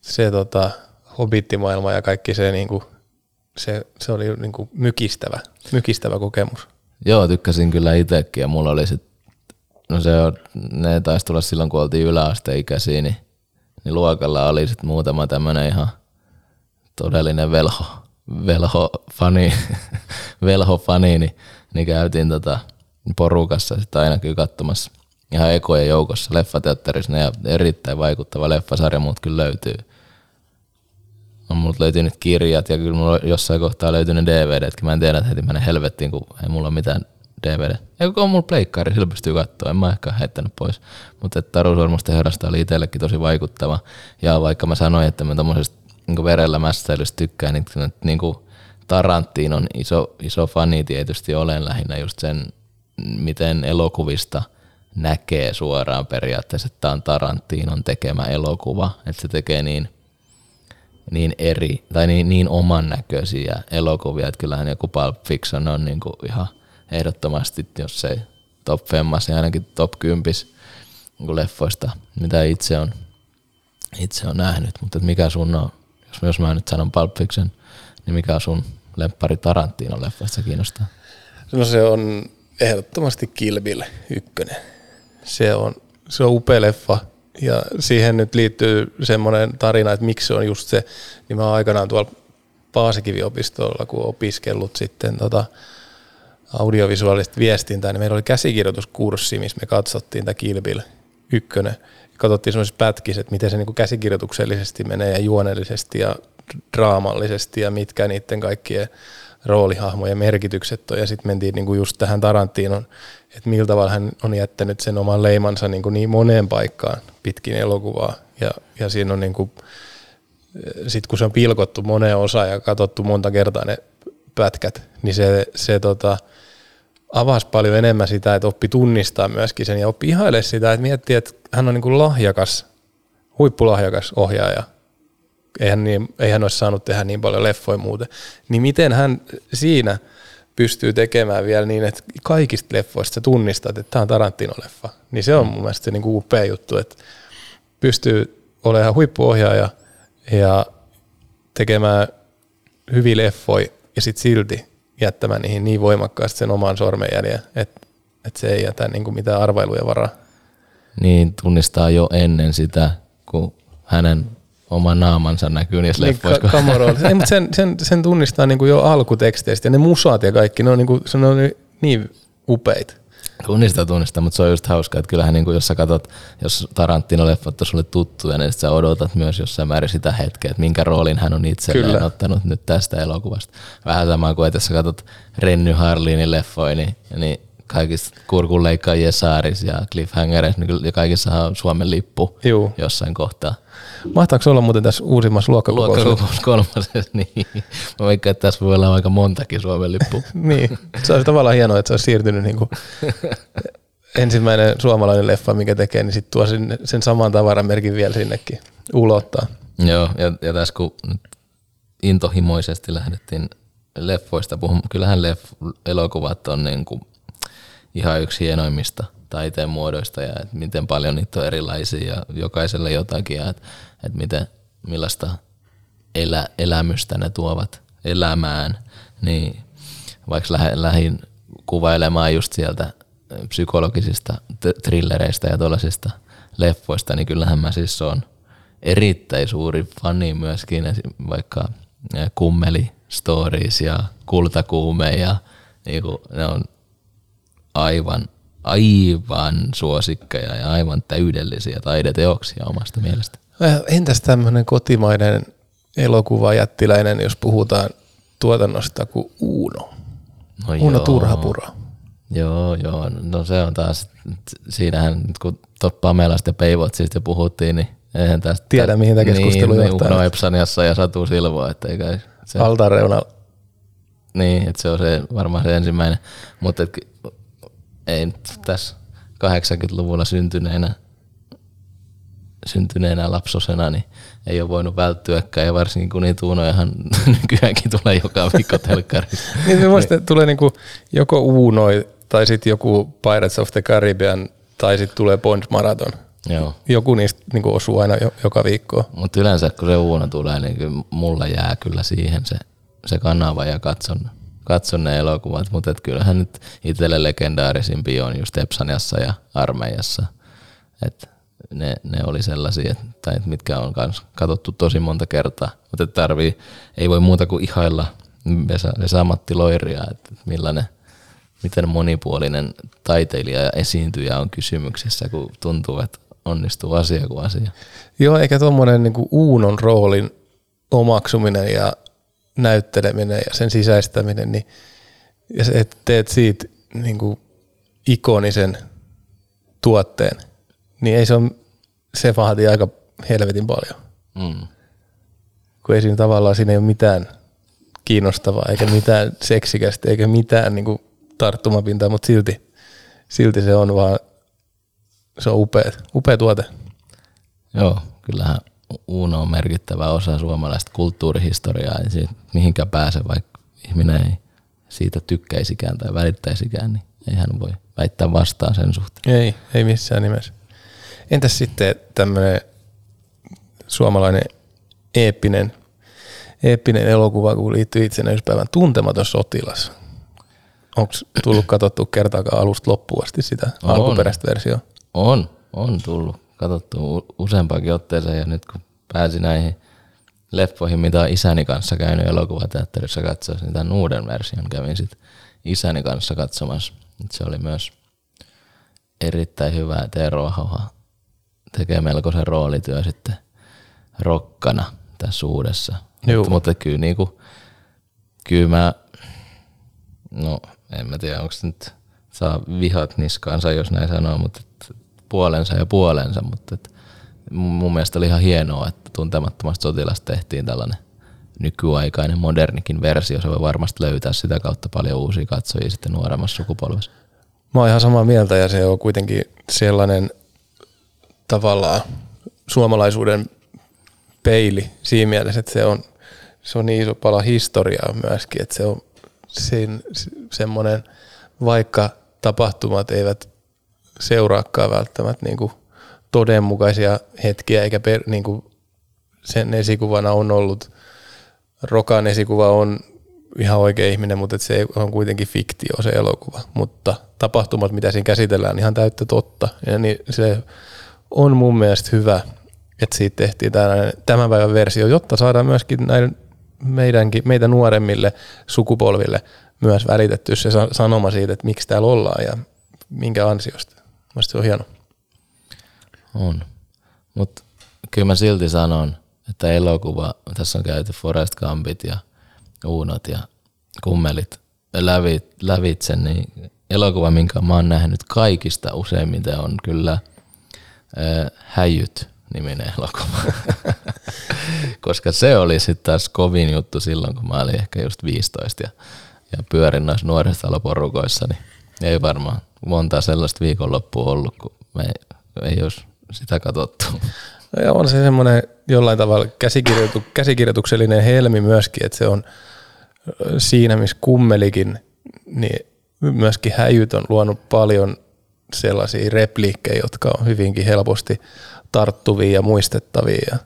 se tota, hobittimaailma ja kaikki se, niinku, se, se oli niinku mykistävä, mykistävä kokemus. Joo, tykkäsin kyllä itsekin ja mulla oli sit, no se on, ne taisi tulla silloin kun oltiin yläasteikäisiä, niin, niin luokalla oli sit muutama tämmönen ihan todellinen velho, velho fani, velho fani niin, niin käytiin tota porukassa sitten aina kyllä katsomassa ihan ekojen joukossa leffateatterissa ja erittäin vaikuttava leffasarja muut kyllä löytyy. On multa löytynyt kirjat ja kyllä mulla on jossain kohtaa löytynyt DVDtkin. Mä en tiedä, että heti menen helvettiin, kun ei mulla mitään DVD. Kun on mulla pleikkari, sillä pystyy katsoa. En mä ehkä heittänyt pois. Mutta Taru Sormusten herrasta oli itsellekin tosi vaikuttava. Ja vaikka mä sanoin, että mä tommosesta niin verellä mässäilystä tykkään, niin, niin kuin Tarantiin iso, iso fani tietysti olen lähinnä just sen, miten elokuvista näkee suoraan periaatteessa, että tämä on Tarantinon tekemä elokuva. Että se tekee niin – niin eri tai niin, niin oman näköisiä elokuvia, että kyllähän joku Pulp Fiction on niin kuin ihan ehdottomasti, jos ei top femmas, niin ainakin top 10 niin leffoista, mitä itse on, itse on nähnyt, mutta mikä sun on, jos, jos mä nyt sanon Pulp Fiction, niin mikä on sun lemppari Tarantino leffoista kiinnostaa? No se on ehdottomasti Kill Bill ykkönen. Se on, se on upea leffa ja siihen nyt liittyy semmoinen tarina, että miksi se on just se, niin mä aikanaan tuolla Paasikiviopistolla, kun opiskellut sitten tota audiovisuaalista viestintää, niin meillä oli käsikirjoituskurssi, missä me katsottiin tämä Kill Bill ykkönen. Katsottiin semmoisessa pätkissä, että miten se niin käsikirjoituksellisesti menee ja juonellisesti ja draamallisesti ja mitkä niiden kaikkien roolihahmojen merkitykset on. Ja sitten mentiin niin kuin just tähän Tarantinon, että millä tavalla hän on jättänyt sen oman leimansa niin, kuin niin moneen paikkaan pitkin elokuvaa. Ja, ja siinä on niin kuin, sit kun se on pilkottu moneen osaan ja katsottu monta kertaa ne pätkät, niin se, se tota, avasi paljon enemmän sitä, että oppi tunnistaa myöskin sen ja oppi ihaile sitä, että miettii, että hän on niin kuin lahjakas, huippulahjakas ohjaaja. Eihän, niin, eihän olisi saanut tehdä niin paljon leffoja muuten. Niin miten hän siinä pystyy tekemään vielä niin, että kaikista leffoista sä tunnistat, että tämä on Tarantino-leffa. Niin se on mun mielestä se niin kuin upea juttu, että pystyy olemaan huippuohjaaja ja tekemään hyviä leffoja ja sitten silti jättämään niihin niin voimakkaasti sen oman sormenjäljen, että, että se ei jätä niin kuin mitään arvailuja varaa. Niin tunnistaa jo ennen sitä, kun hänen oma naamansa näkyy niissä Niin, leffoissa. ka-. Ei, mutta sen, sen, sen tunnistaa niin kuin jo alkuteksteistä ja ne musaat ja kaikki, ne on, niin kuin, se on niin, upeita. Tunnista, tunnista, mutta se on just hauskaa, että kyllähän niin kuin, jos sä katsot, jos Tarantino-leffat on sulle tuttuja, niin sä odotat myös jossain määrin sitä hetkeä, että minkä roolin hän on itselleen Kyllä. ottanut nyt tästä elokuvasta. Vähän sama kuin, että jos sä katsot Renny Harlinin leffoja, niin, niin kaikissa kurkunleikkaajien saaris ja cliffhangereissa, niin kaikissa on Suomen lippu Juu. jossain kohtaa. Mahtaako olla muuten tässä uusimmassa luokkakokouksessa? Luokkakokous kolmasessa, niin. Mä veikkaan, että tässä voi olla aika montakin Suomen lippu. niin, se olisi tavallaan hienoa, että se olisi siirtynyt niin kuin ensimmäinen suomalainen leffa, mikä tekee, niin sitten tuo sinne, sen saman tavaramerkin vielä sinnekin ulottaa. Joo, ja, ja tässä kun intohimoisesti lähdettiin leffoista puhumaan, kyllähän leff, elokuvat on niin kuin ihan yksi hienoimmista taiteen muodoista ja että miten paljon niitä on erilaisia ja jokaiselle jotakin ja että, että miten, millaista elä, elämystä ne tuovat elämään, niin vaikka lähin kuvailemaan just sieltä psykologisista trillereistä ja tuollaisista leffoista, niin kyllähän mä siis on erittäin suuri fani myöskin vaikka kummeli stories ja kultakuume ja niin kuin, ne on aivan, aivan suosikkeja ja aivan täydellisiä taideteoksia omasta mielestä. Äh, entäs tämmöinen kotimainen elokuva jättiläinen, jos puhutaan tuotannosta kuin Uuno? No Uuno joo. Turhapuro. Joo, joo. No se on taas, siinähän kun Pamelasta ja Peivotsista jo puhuttiin, niin eihän tästä... Tiedä, mihin tämä keskustelu niin, johtaa. Uno Epsaniassa ja Satu Silvoa, että eikä se... Altaan reunalla. Niin, että se on se, varmaan se ensimmäinen. Mutta ei nyt tässä 80-luvulla syntyneenä, syntyneenä lapsosena, niin ei ole voinut välttyäkään, ja varsinkin kun niitä uunojahan nykyäänkin tulee joka viikko telkkarissa. niin se niin. tulee niinku joko uunoi, tai sitten joku Pirates of the Caribbean, tai sitten tulee Bond Marathon. Joo. Joku niistä niinku osuu aina jo, joka viikko. Mutta yleensä kun se uuno tulee, niin mulla jää kyllä siihen se, se kanava ja katson katson ne elokuvat, mutta et kyllähän nyt itselle legendaarisimpi on just Epsaniassa ja armeijassa. Et ne, ne oli sellaisia, tai mitkä on kans katsottu tosi monta kertaa, mutta tarvii, ei voi muuta kuin ihailla Vesa, Vesa-Matti Loiria, että millainen, miten monipuolinen taiteilija ja esiintyjä on kysymyksessä, kun tuntuu, että onnistuu asia kuin asia. Joo, eikä tuommoinen niin Uunon roolin omaksuminen ja näytteleminen ja sen sisäistäminen, niin ja se, että teet siitä niin kuin ikonisen tuotteen, niin ei se ole, se vaatii aika helvetin paljon. Mm. Kun ei siinä tavallaan siinä ei ole mitään kiinnostavaa, eikä mitään seksikästä, eikä mitään niin kuin tarttumapintaa, mutta silti, silti se on vaan, se on upea, upea tuote. Joo, kyllähän Uno on merkittävä osa suomalaista kulttuurihistoriaa, ei siitä mihinkään pääse, vaikka ihminen ei siitä tykkäisikään tai välittäisikään, niin ei hän voi väittää vastaan sen suhteen. Ei, ei missään nimessä. Entäs sitten tämmöinen suomalainen eeppinen, eeppinen elokuva, kun liittyy itsenäisyyspäivän tuntematon sotilas? Onko tullut katsottu kertaakaan alusta loppuun asti sitä on, alkuperäistä versiota? On, on tullut katsottu useampaankin otteeseen ja nyt kun pääsin näihin leffoihin, mitä isäni kanssa käynyt elokuvateatterissa katsoa, niin tämän uuden version kävin sitten isäni kanssa katsomassa. Se oli myös erittäin hyvä, Tero Ahoha tekee melkoisen roolityö sitten rokkana tässä uudessa. Mutta, mutta kyllä, niin kuin, kyllä mä, no en mä tiedä, onko nyt saa vihat niskaansa, jos näin sanoo, mutta puolensa ja puolensa, mutta et mun mielestä oli ihan hienoa, että tuntemattomasta sotilasta tehtiin tällainen nykyaikainen, modernikin versio. Se voi varmasti löytää sitä kautta paljon uusia katsojia sitten nuoremmassa sukupolvessa. Mä oon ihan samaa mieltä ja se on kuitenkin sellainen tavallaan suomalaisuuden peili siinä mielessä, että se on, se on niin iso pala historiaa myöskin, että se on sen, semmoinen, vaikka tapahtumat eivät seuraakaan välttämättä niin kuin todenmukaisia hetkiä, eikä per, niin kuin sen esikuvana on ollut, Rokan esikuva on ihan oikea ihminen, mutta se on kuitenkin fiktio se elokuva, mutta tapahtumat, mitä siinä käsitellään, ihan täyttä totta. Ja niin se on mun mielestä hyvä, että siitä tehtiin tämän, tämän päivän versio, jotta saadaan myöskin näiden meidänkin, meitä nuoremmille sukupolville myös välitetty se sanoma siitä, että miksi täällä ollaan ja minkä ansiosta. Mielestäni se on hieno. On. Mutta kyllä mä silti sanon, että elokuva, tässä on käyty Forest Gumpit ja Uunot ja kummelit lävit, lävitse, niin elokuva, minkä mä oon nähnyt kaikista useimmiten on kyllä äh, Häjyt niminen elokuva. Koska se oli sitten taas kovin juttu silloin, kun mä olin ehkä just 15 ja, ja pyörin noissa nuoristaloporukoissa, niin ei varmaan monta sellaista viikonloppua ollut, kun me ei, ei olisi sitä katsottu. No ja on se semmoinen jollain tavalla käsikirjoitu, käsikirjoituksellinen helmi myöskin, että se on siinä, missä kummelikin, niin myöskin häjyt on luonut paljon sellaisia repliikkejä, jotka on hyvinkin helposti tarttuvia ja muistettavia. Ja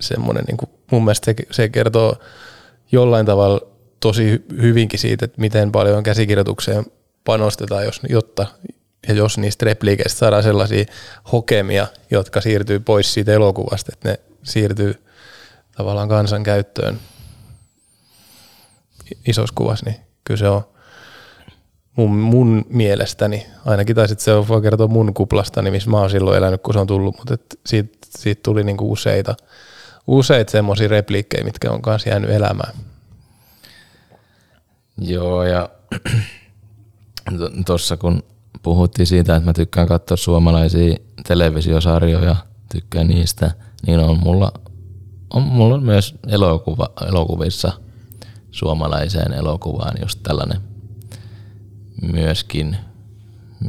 semmoinen, niin kuin, mun mielestä se, se kertoo jollain tavalla tosi hyvinkin siitä, että miten paljon käsikirjoitukseen panostetaan, jos, jotta ja jos niistä repliikeistä saadaan sellaisia hokemia, jotka siirtyy pois siitä elokuvasta, että ne siirtyy tavallaan kansan käyttöön isossa kuvassa, niin kyllä se on mun, mun mielestäni, ainakin tai sitten se voi kertoa mun kuplastani, missä mä oon silloin elänyt, kun se on tullut, mutta et siitä, siitä tuli niinku useita, useita semmoisia repliikkejä, mitkä on kanssa jäänyt elämään. Joo, ja tuossa kun puhuttiin siitä, että mä tykkään katsoa suomalaisia televisiosarjoja, tykkään niistä, niin on mulla, on mulla myös elokuva, elokuvissa suomalaiseen elokuvaan just tällainen myöskin,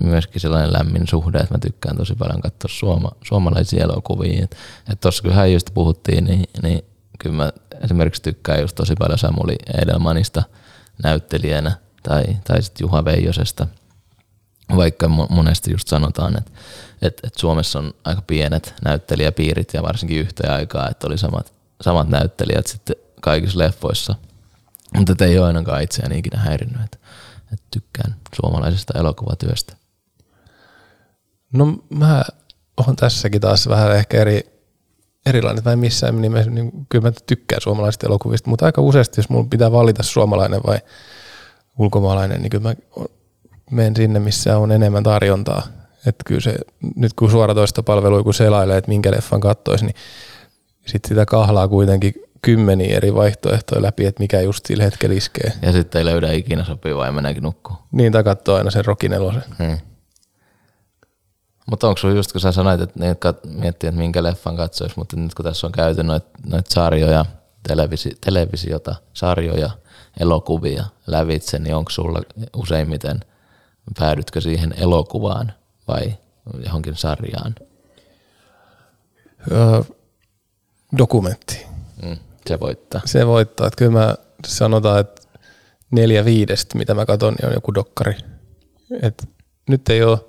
myöskin sellainen lämmin suhde, että mä tykkään tosi paljon katsoa suoma, suomalaisia elokuvia. Että et tuossa kun häijystä puhuttiin, niin, niin kyllä mä esimerkiksi tykkään just tosi paljon Samuli Edelmanista näyttelijänä tai, tai sitten Juha Veijosesta – vaikka monesti just sanotaan, että, että, että Suomessa on aika pienet näyttelijäpiirit ja varsinkin yhtä aikaa, että oli samat, samat näyttelijät sitten kaikissa leffoissa. Mutta ei ole ainakaan itseäni ikinä häirinnyt, että, että tykkään suomalaisesta elokuvatyöstä. No mä oon tässäkin taas vähän ehkä eri, erilainen, tai missään nimessä, niin kyllä mä tykkään suomalaisista elokuvista, mutta aika useasti, jos mulla pitää valita suomalainen vai ulkomaalainen, niin kyllä mä menen sinne, missä on enemmän tarjontaa. Että kyllä se, nyt kun suoratoista palvelua, kun selailee, että minkä leffan kattoisi, niin sitten sitä kahlaa kuitenkin kymmeniä eri vaihtoehtoja läpi, että mikä just sillä hetkellä iskee. Ja sitten ei löydä ikinä sopivaa ja meneekin nukkuu. Niin, tai katsoo aina sen rokinelosen. Hmm. Mutta onko sinulla just kun sä sanoit, että ne miettii, että minkä leffan katsoisi, mutta nyt kun tässä on käyty noita noit sarjoja, televisi, televisiota, sarjoja, elokuvia lävitse, niin onko sulla useimmiten – päädytkö siihen elokuvaan vai johonkin sarjaan? Öö, dokumentti. Mm, se voittaa. Se voittaa. Että kyllä mä sanotaan, että neljä viidestä, mitä mä katson, niin on joku dokkari. Et nyt ei ole,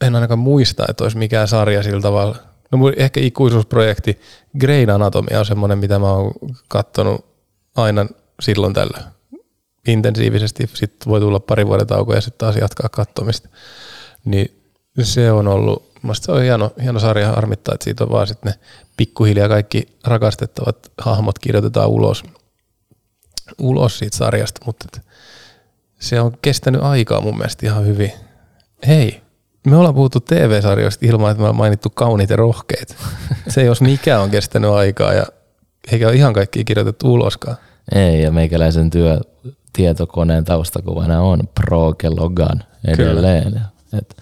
en ainakaan muista, että olisi mikään sarja sillä tavalla. No ehkä ikuisuusprojekti Grain Anatomia on semmoinen, mitä mä oon katsonut aina silloin tällä intensiivisesti, sitten voi tulla pari vuoden tauko ja sitten taas jatkaa katsomista. Niin se on ollut, se on hieno, hieno sarja harmittaa, että siitä on vaan sitten ne pikkuhiljaa kaikki rakastettavat hahmot kirjoitetaan ulos, ulos siitä sarjasta, mutta se on kestänyt aikaa mun mielestä ihan hyvin. Hei, me ollaan puhuttu TV-sarjoista ilman, että me ollaan mainittu kauniit ja rohkeet. Se jos mikä on kestänyt aikaa ja eikä ole ihan kaikki kirjoitettu uloskaan. Ei, ja meikäläisen työ tietokoneen taustakuvana on Proke Logan edelleen. Kyllä. Et,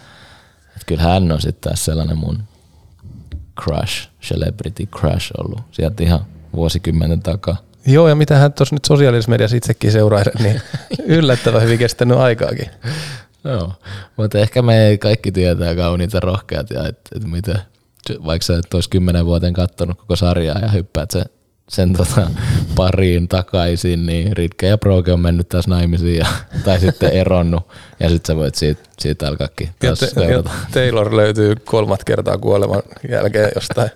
et kyllä hän on sitten taas sellainen mun crush, celebrity crush ollut sieltä ihan vuosikymmenen takaa. Joo, ja mitä hän tuossa nyt sosiaalisessa mediassa itsekin seuraa, niin yllättävän hyvin kestänyt aikaakin. Joo, mutta ehkä me ei kaikki tietää kauniit ja rohkeat, ja että et mitä, vaikka sä et olisi kymmenen vuoteen kattonut koko sarjaa ja hyppäät se sen tota, pariin takaisin, niin Ritke ja Proke on mennyt taas naimisiin ja, tai sitten eronnut. Ja sitten sä voit siitä, siitä alkaakin taas ja, te, ja Taylor löytyy kolmat kertaa kuoleman jälkeen jostain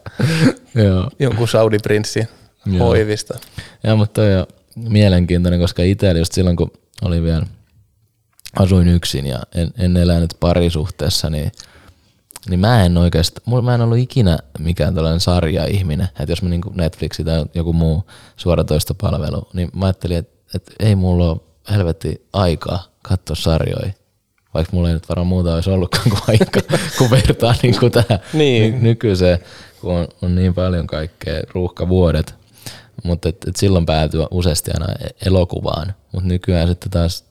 Joo. jonkun Saudi-prinssin hoivista. Joo, mutta toi on mielenkiintoinen, koska itse just silloin kun oli vielä asuin yksin ja en, en elänyt parisuhteessa, niin – niin mä en oikeastaan, mä en ollut ikinä mikään tällainen sarja-ihminen, että jos mä niin Netflixi tai joku muu suoratoistopalvelu, niin mä ajattelin, että, että ei mulla ole helvetti aikaa katsoa sarjoja. Vaikka mulla ei nyt varmaan muuta olisi ollutkaan kuin aika, kun vertaa niin kuin tähän Niin. ny- nykyiseen, kun on, on niin paljon kaikkea ruuhkavuodet. Mutta et, et silloin päätyy useasti aina e- elokuvaan. Mutta nykyään sitten taas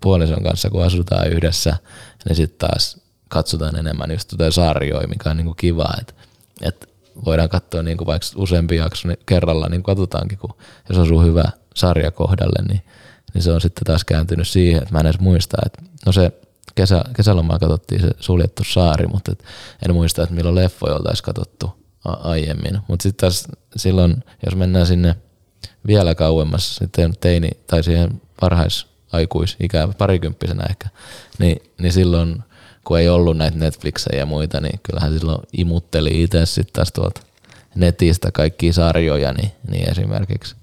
puolison kanssa, kun asutaan yhdessä, niin sitten taas katsotaan enemmän just jotain sarjoja, mikä on niinku kiva, että et voidaan katsoa niinku vaikka useampi jakso niin kerralla, niin katsotaankin, kun jos osuu hyvä sarja kohdalle, niin, niin se on sitten taas kääntynyt siihen, että mä en edes muista, että no se kesä, kesälomaa katsottiin se suljettu saari, mutta et en muista, että milloin leffoja oltaisiin katsottu a- aiemmin. Mutta sitten taas silloin, jos mennään sinne vielä kauemmas, sitten teini tai siihen varhaisaikuisikää, parikymppisenä ehkä, niin, niin silloin kun ei ollut näitä Netflixejä ja muita, niin kyllähän silloin imutteli itse sitten taas tuolta netistä kaikkia sarjoja, niin, niin esimerkiksi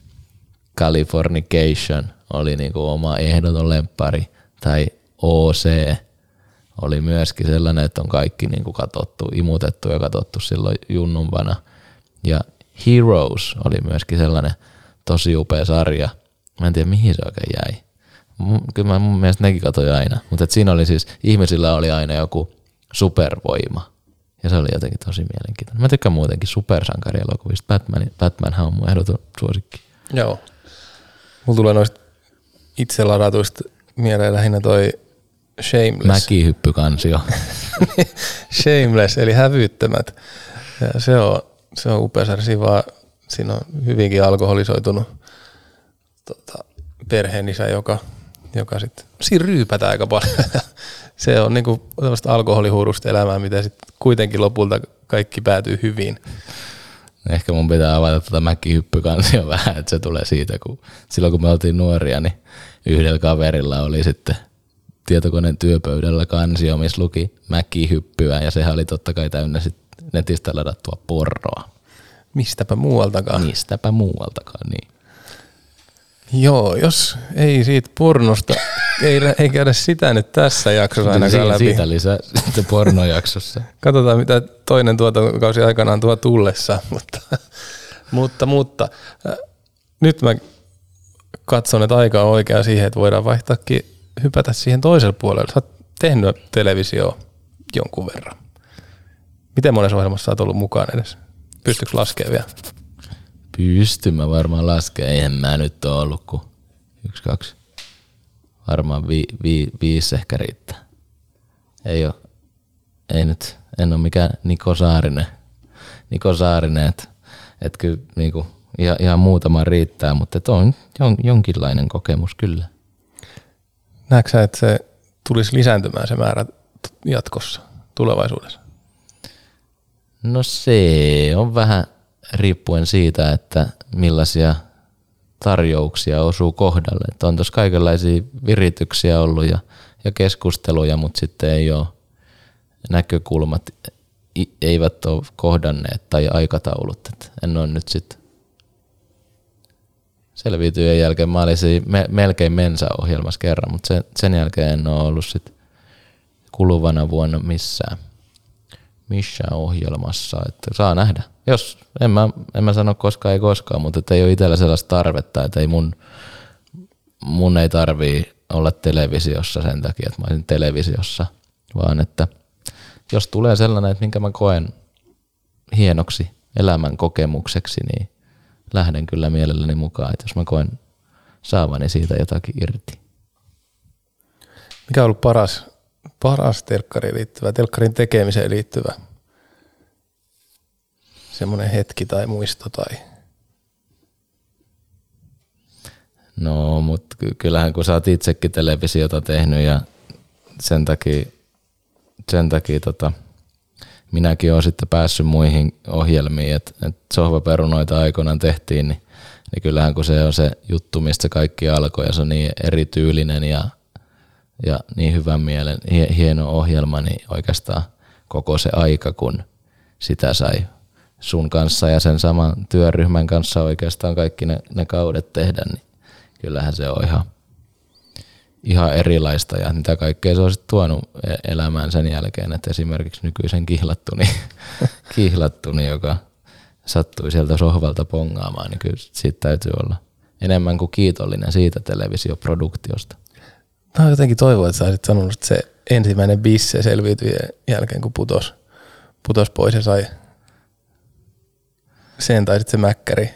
Californication oli niinku oma ehdoton lemppari, tai OC oli myöskin sellainen, että on kaikki niinku katsottu, imutettu ja katsottu silloin junnumpana. Ja Heroes oli myöskin sellainen tosi upea sarja. Mä en tiedä mihin se oikein jäi. Kyllä mä mun mielestä nekin katsoin aina. Mutta et siinä oli siis, ihmisillä oli aina joku supervoima. Ja se oli jotenkin tosi mielenkiintoinen. Mä tykkään muutenkin supersankarielokuvista. Batman, Batmanhan on mun ehdoton suosikki. Joo. Mulla tulee noista itse ladatuista mieleen lähinnä toi Shameless. Mäkihyppykansio. Shameless, eli hävyttömät. Ja se on, se on upea sarja. Siinä, vaan, siinä on hyvinkin alkoholisoitunut tota, perheenisä, joka, joka sitten, siinä ryypätään aika paljon. se on niinku tällaista alkoholihuurusta elämää, mitä sitten kuitenkin lopulta kaikki päätyy hyvin. Ehkä mun pitää avata tätä mäkihyppykansia vähän, että se tulee siitä, kun silloin kun me oltiin nuoria, niin yhdellä kaverilla oli sitten tietokoneen työpöydällä kansio, missä luki mäkihyppyä, ja sehän oli totta kai täynnä sit netistä ladattua porroa. Mistäpä muualtakaan. Mistäpä muualtakaan, niin. Joo, jos ei siitä pornosta, ei, ei käydä sitä nyt tässä jaksossa ainakaan siitä, läpi. siitä lisää sitten pornojaksossa. Katsotaan, mitä toinen tuotantokausi aikanaan tuo tullessa. Mutta, mutta, mutta äh, nyt mä katson, että aika on oikea siihen, että voidaan vaihtaakin hypätä siihen toiselle puolelle. Sä oot tehnyt televisio jonkun verran. Miten monessa ohjelmassa sä oot ollut mukaan edes? Pystyykö laskemaan vielä? Pystyn mä varmaan laskemaan. Eihän mä nyt ole ollut kuin yksi, kaksi. Varmaan vi, vi, viisi ehkä riittää. Ei ole, ei nyt, en ole mikään Niko Saarinen. Niko Saarinen, että et kyllä niinku, ihan, ihan muutama riittää, mutta et on jon, jonkinlainen kokemus kyllä. Näetkö sä, että se tulisi lisääntymään se määrä jatkossa, tulevaisuudessa? No se on vähän riippuen siitä, että millaisia tarjouksia osuu kohdalle. Että on tuossa kaikenlaisia virityksiä ollut ja, ja keskusteluja, mutta sitten ei ole näkökulmat eivät ole kohdanneet tai aikataulut. Et en ole nyt sitten selviytyjen jälkeen. Mä olin siinä me, melkein Mensa-ohjelmassa kerran, mutta sen, sen jälkeen en ole ollut sit kuluvana vuonna missään missään ohjelmassa, että saa nähdä. Jos, en mä, en mä sano koskaan ei koskaan, mutta ei ole itsellä sellaista tarvetta, että ei mun, mun ei tarvii olla televisiossa sen takia, että mä olisin televisiossa, vaan että jos tulee sellainen, että minkä mä koen hienoksi elämän kokemukseksi, niin lähden kyllä mielelläni mukaan, että jos mä koen saavani siitä jotakin irti. Mikä on ollut paras, paras telkkariin liittyvä, telkkarin tekemiseen liittyvä semmoinen hetki tai muisto tai? No, mutta kyllähän kun sä oot itsekin televisiota tehnyt ja sen takia, sen takia tota, minäkin olen sitten päässyt muihin ohjelmiin, että et sohvaperunoita aikoinaan tehtiin, niin, niin kyllähän kun se on se juttu, mistä kaikki alkoi ja se on niin erityylinen ja, ja niin hyvän mielen, hie- hieno ohjelma, niin oikeastaan koko se aika, kun sitä sai sun kanssa ja sen saman työryhmän kanssa oikeastaan kaikki ne, ne kaudet tehdä, niin kyllähän se on ihan, ihan erilaista ja mitä kaikkea se sitten tuonut e- elämään sen jälkeen, että esimerkiksi nykyisen kihlattuni, kihlattuni joka sattui sieltä sohvalta pongaamaan, niin kyllä siitä täytyy olla enemmän kuin kiitollinen siitä televisioproduktiosta. Mä jotenkin toivon, että sä olisit sanonut, että se ensimmäinen bisse selviytyi jälkeen, kun putos, putos pois ja sai sen tai sitten se mäkkäri.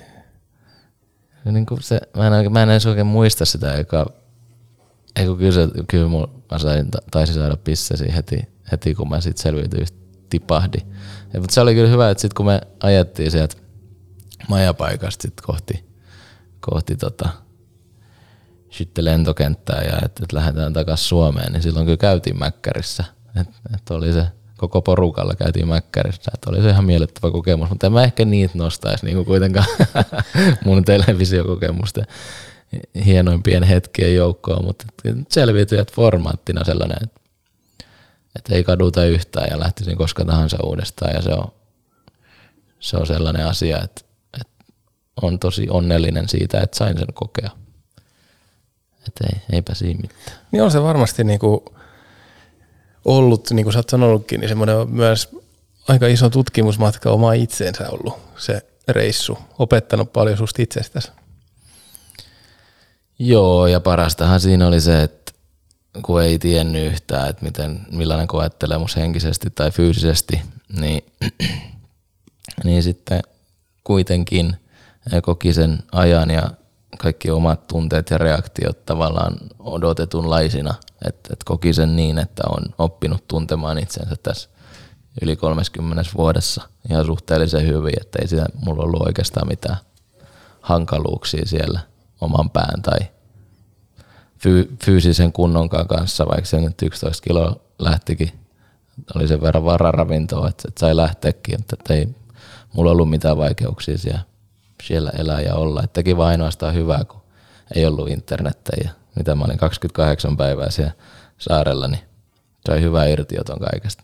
Niin kuin se, mä, en, mä en edes oikein muista sitä, joka, ei kun kyllä, kyllä mulla, mä sain, taisin saada pissesi heti, heti kun mä sitten selviytyin, tipahdin. Ja, mutta se oli kyllä hyvä, että sitten kun me ajettiin sieltä majapaikasta sit kohti, kohti tota, sitten lentokenttää ja että et lähdetään takaisin Suomeen, niin silloin kyllä käytiin Mäkkärissä. Että et oli se koko porukalla käytiin Mäkkärissä, että oli se ihan miellyttävä kokemus, mutta en mä ehkä niitä nostaisi niin kuin kuitenkaan mun televisiokokemusten hienoimpien hetkien joukkoon, mutta selviytyjät formaattina sellainen, että, että ei kaduta yhtään ja lähtisin koska tahansa uudestaan ja se on, se on sellainen asia, että, että on tosi onnellinen siitä, että sain sen kokea. Että ei, eipä siinä mitään. Niin on se varmasti niinku ollut, niin kuin sä oot sanonutkin, niin semmoinen myös aika iso tutkimusmatka omaa itseensä ollut se reissu. Opettanut paljon susta itsestäsi. Joo, ja parastahan siinä oli se, että kun ei tiennyt yhtään, että miten, millainen koettelemus henkisesti tai fyysisesti, niin, niin sitten kuitenkin koki sen ajan ja kaikki omat tunteet ja reaktiot tavallaan odotetunlaisina, että, että koki sen niin, että on oppinut tuntemaan itsensä tässä yli 30 vuodessa ihan suhteellisen hyvin, että ei sitä mulla ollut oikeastaan mitään hankaluuksia siellä oman pään tai fy- fyysisen kunnonkaan kanssa, vaikka se nyt 11 kiloa lähtikin, oli sen verran vararavintoa, että, että sai lähteäkin, mutta ei mulla ollut mitään vaikeuksia siellä, siellä elää ja olla. Että teki vaan ainoastaan hyvää, kun ei ollut internettä ja mitä mä olin 28 päivää siellä saarella, niin sai hyvää irtioton kaikesta.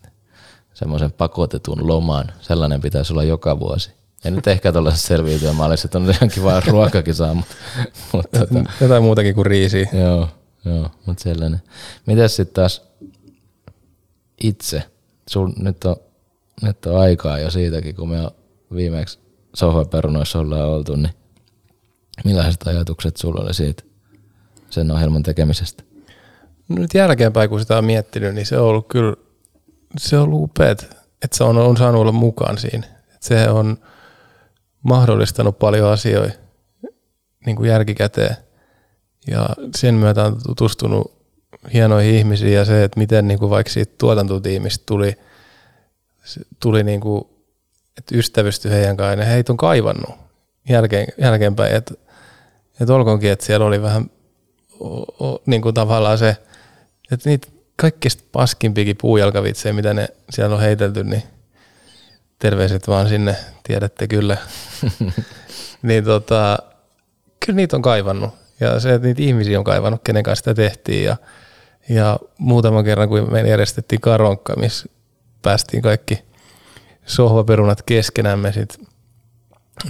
Semmoisen pakotetun loman, sellainen pitäisi olla joka vuosi. En nyt ehkä tuollaisessa selviytyä mallissa, että on ihan kiva ruokakin saa, mutta, mutta tota, Jotain muutakin kuin riisiä. Joo, joo, mutta sellainen. Mitäs sitten taas itse? Sul nyt on, nyt on aikaa jo siitäkin, kun me on viimeksi sohvaperunoissa ollaan oltu, niin millaiset ajatukset sulla oli siitä sen ohjelman tekemisestä? No Nyt jälkeenpäin, kun sitä on miettinyt, niin se on ollut kyllä, se on ollut upeat, että se on, on saanut olla mukaan siinä. Et se on mahdollistanut paljon asioita niin kuin järkikäteen. Ja sen myötä on tutustunut hienoihin ihmisiin ja se, että miten niin kuin vaikka siitä tuotantotiimistä tuli, tuli niin kuin, että ystävystyi heidän kanssaan ja heitä on kaivannut jälkeen, jälkeenpäin. Että, että olkoonkin, että siellä oli vähän o, o, niin kuin tavallaan se, että niitä kaikista paskimpikin puujalkavitsejä, mitä ne siellä on heitelty, niin terveiset vaan sinne, tiedätte kyllä. niin tota, kyllä niitä on kaivannut. Ja se, että niitä ihmisiä on kaivannut, kenen kanssa sitä tehtiin. Ja, ja muutaman kerran, kun me järjestettiin karonkka, missä päästiin kaikki sohvaperunat keskenämme sit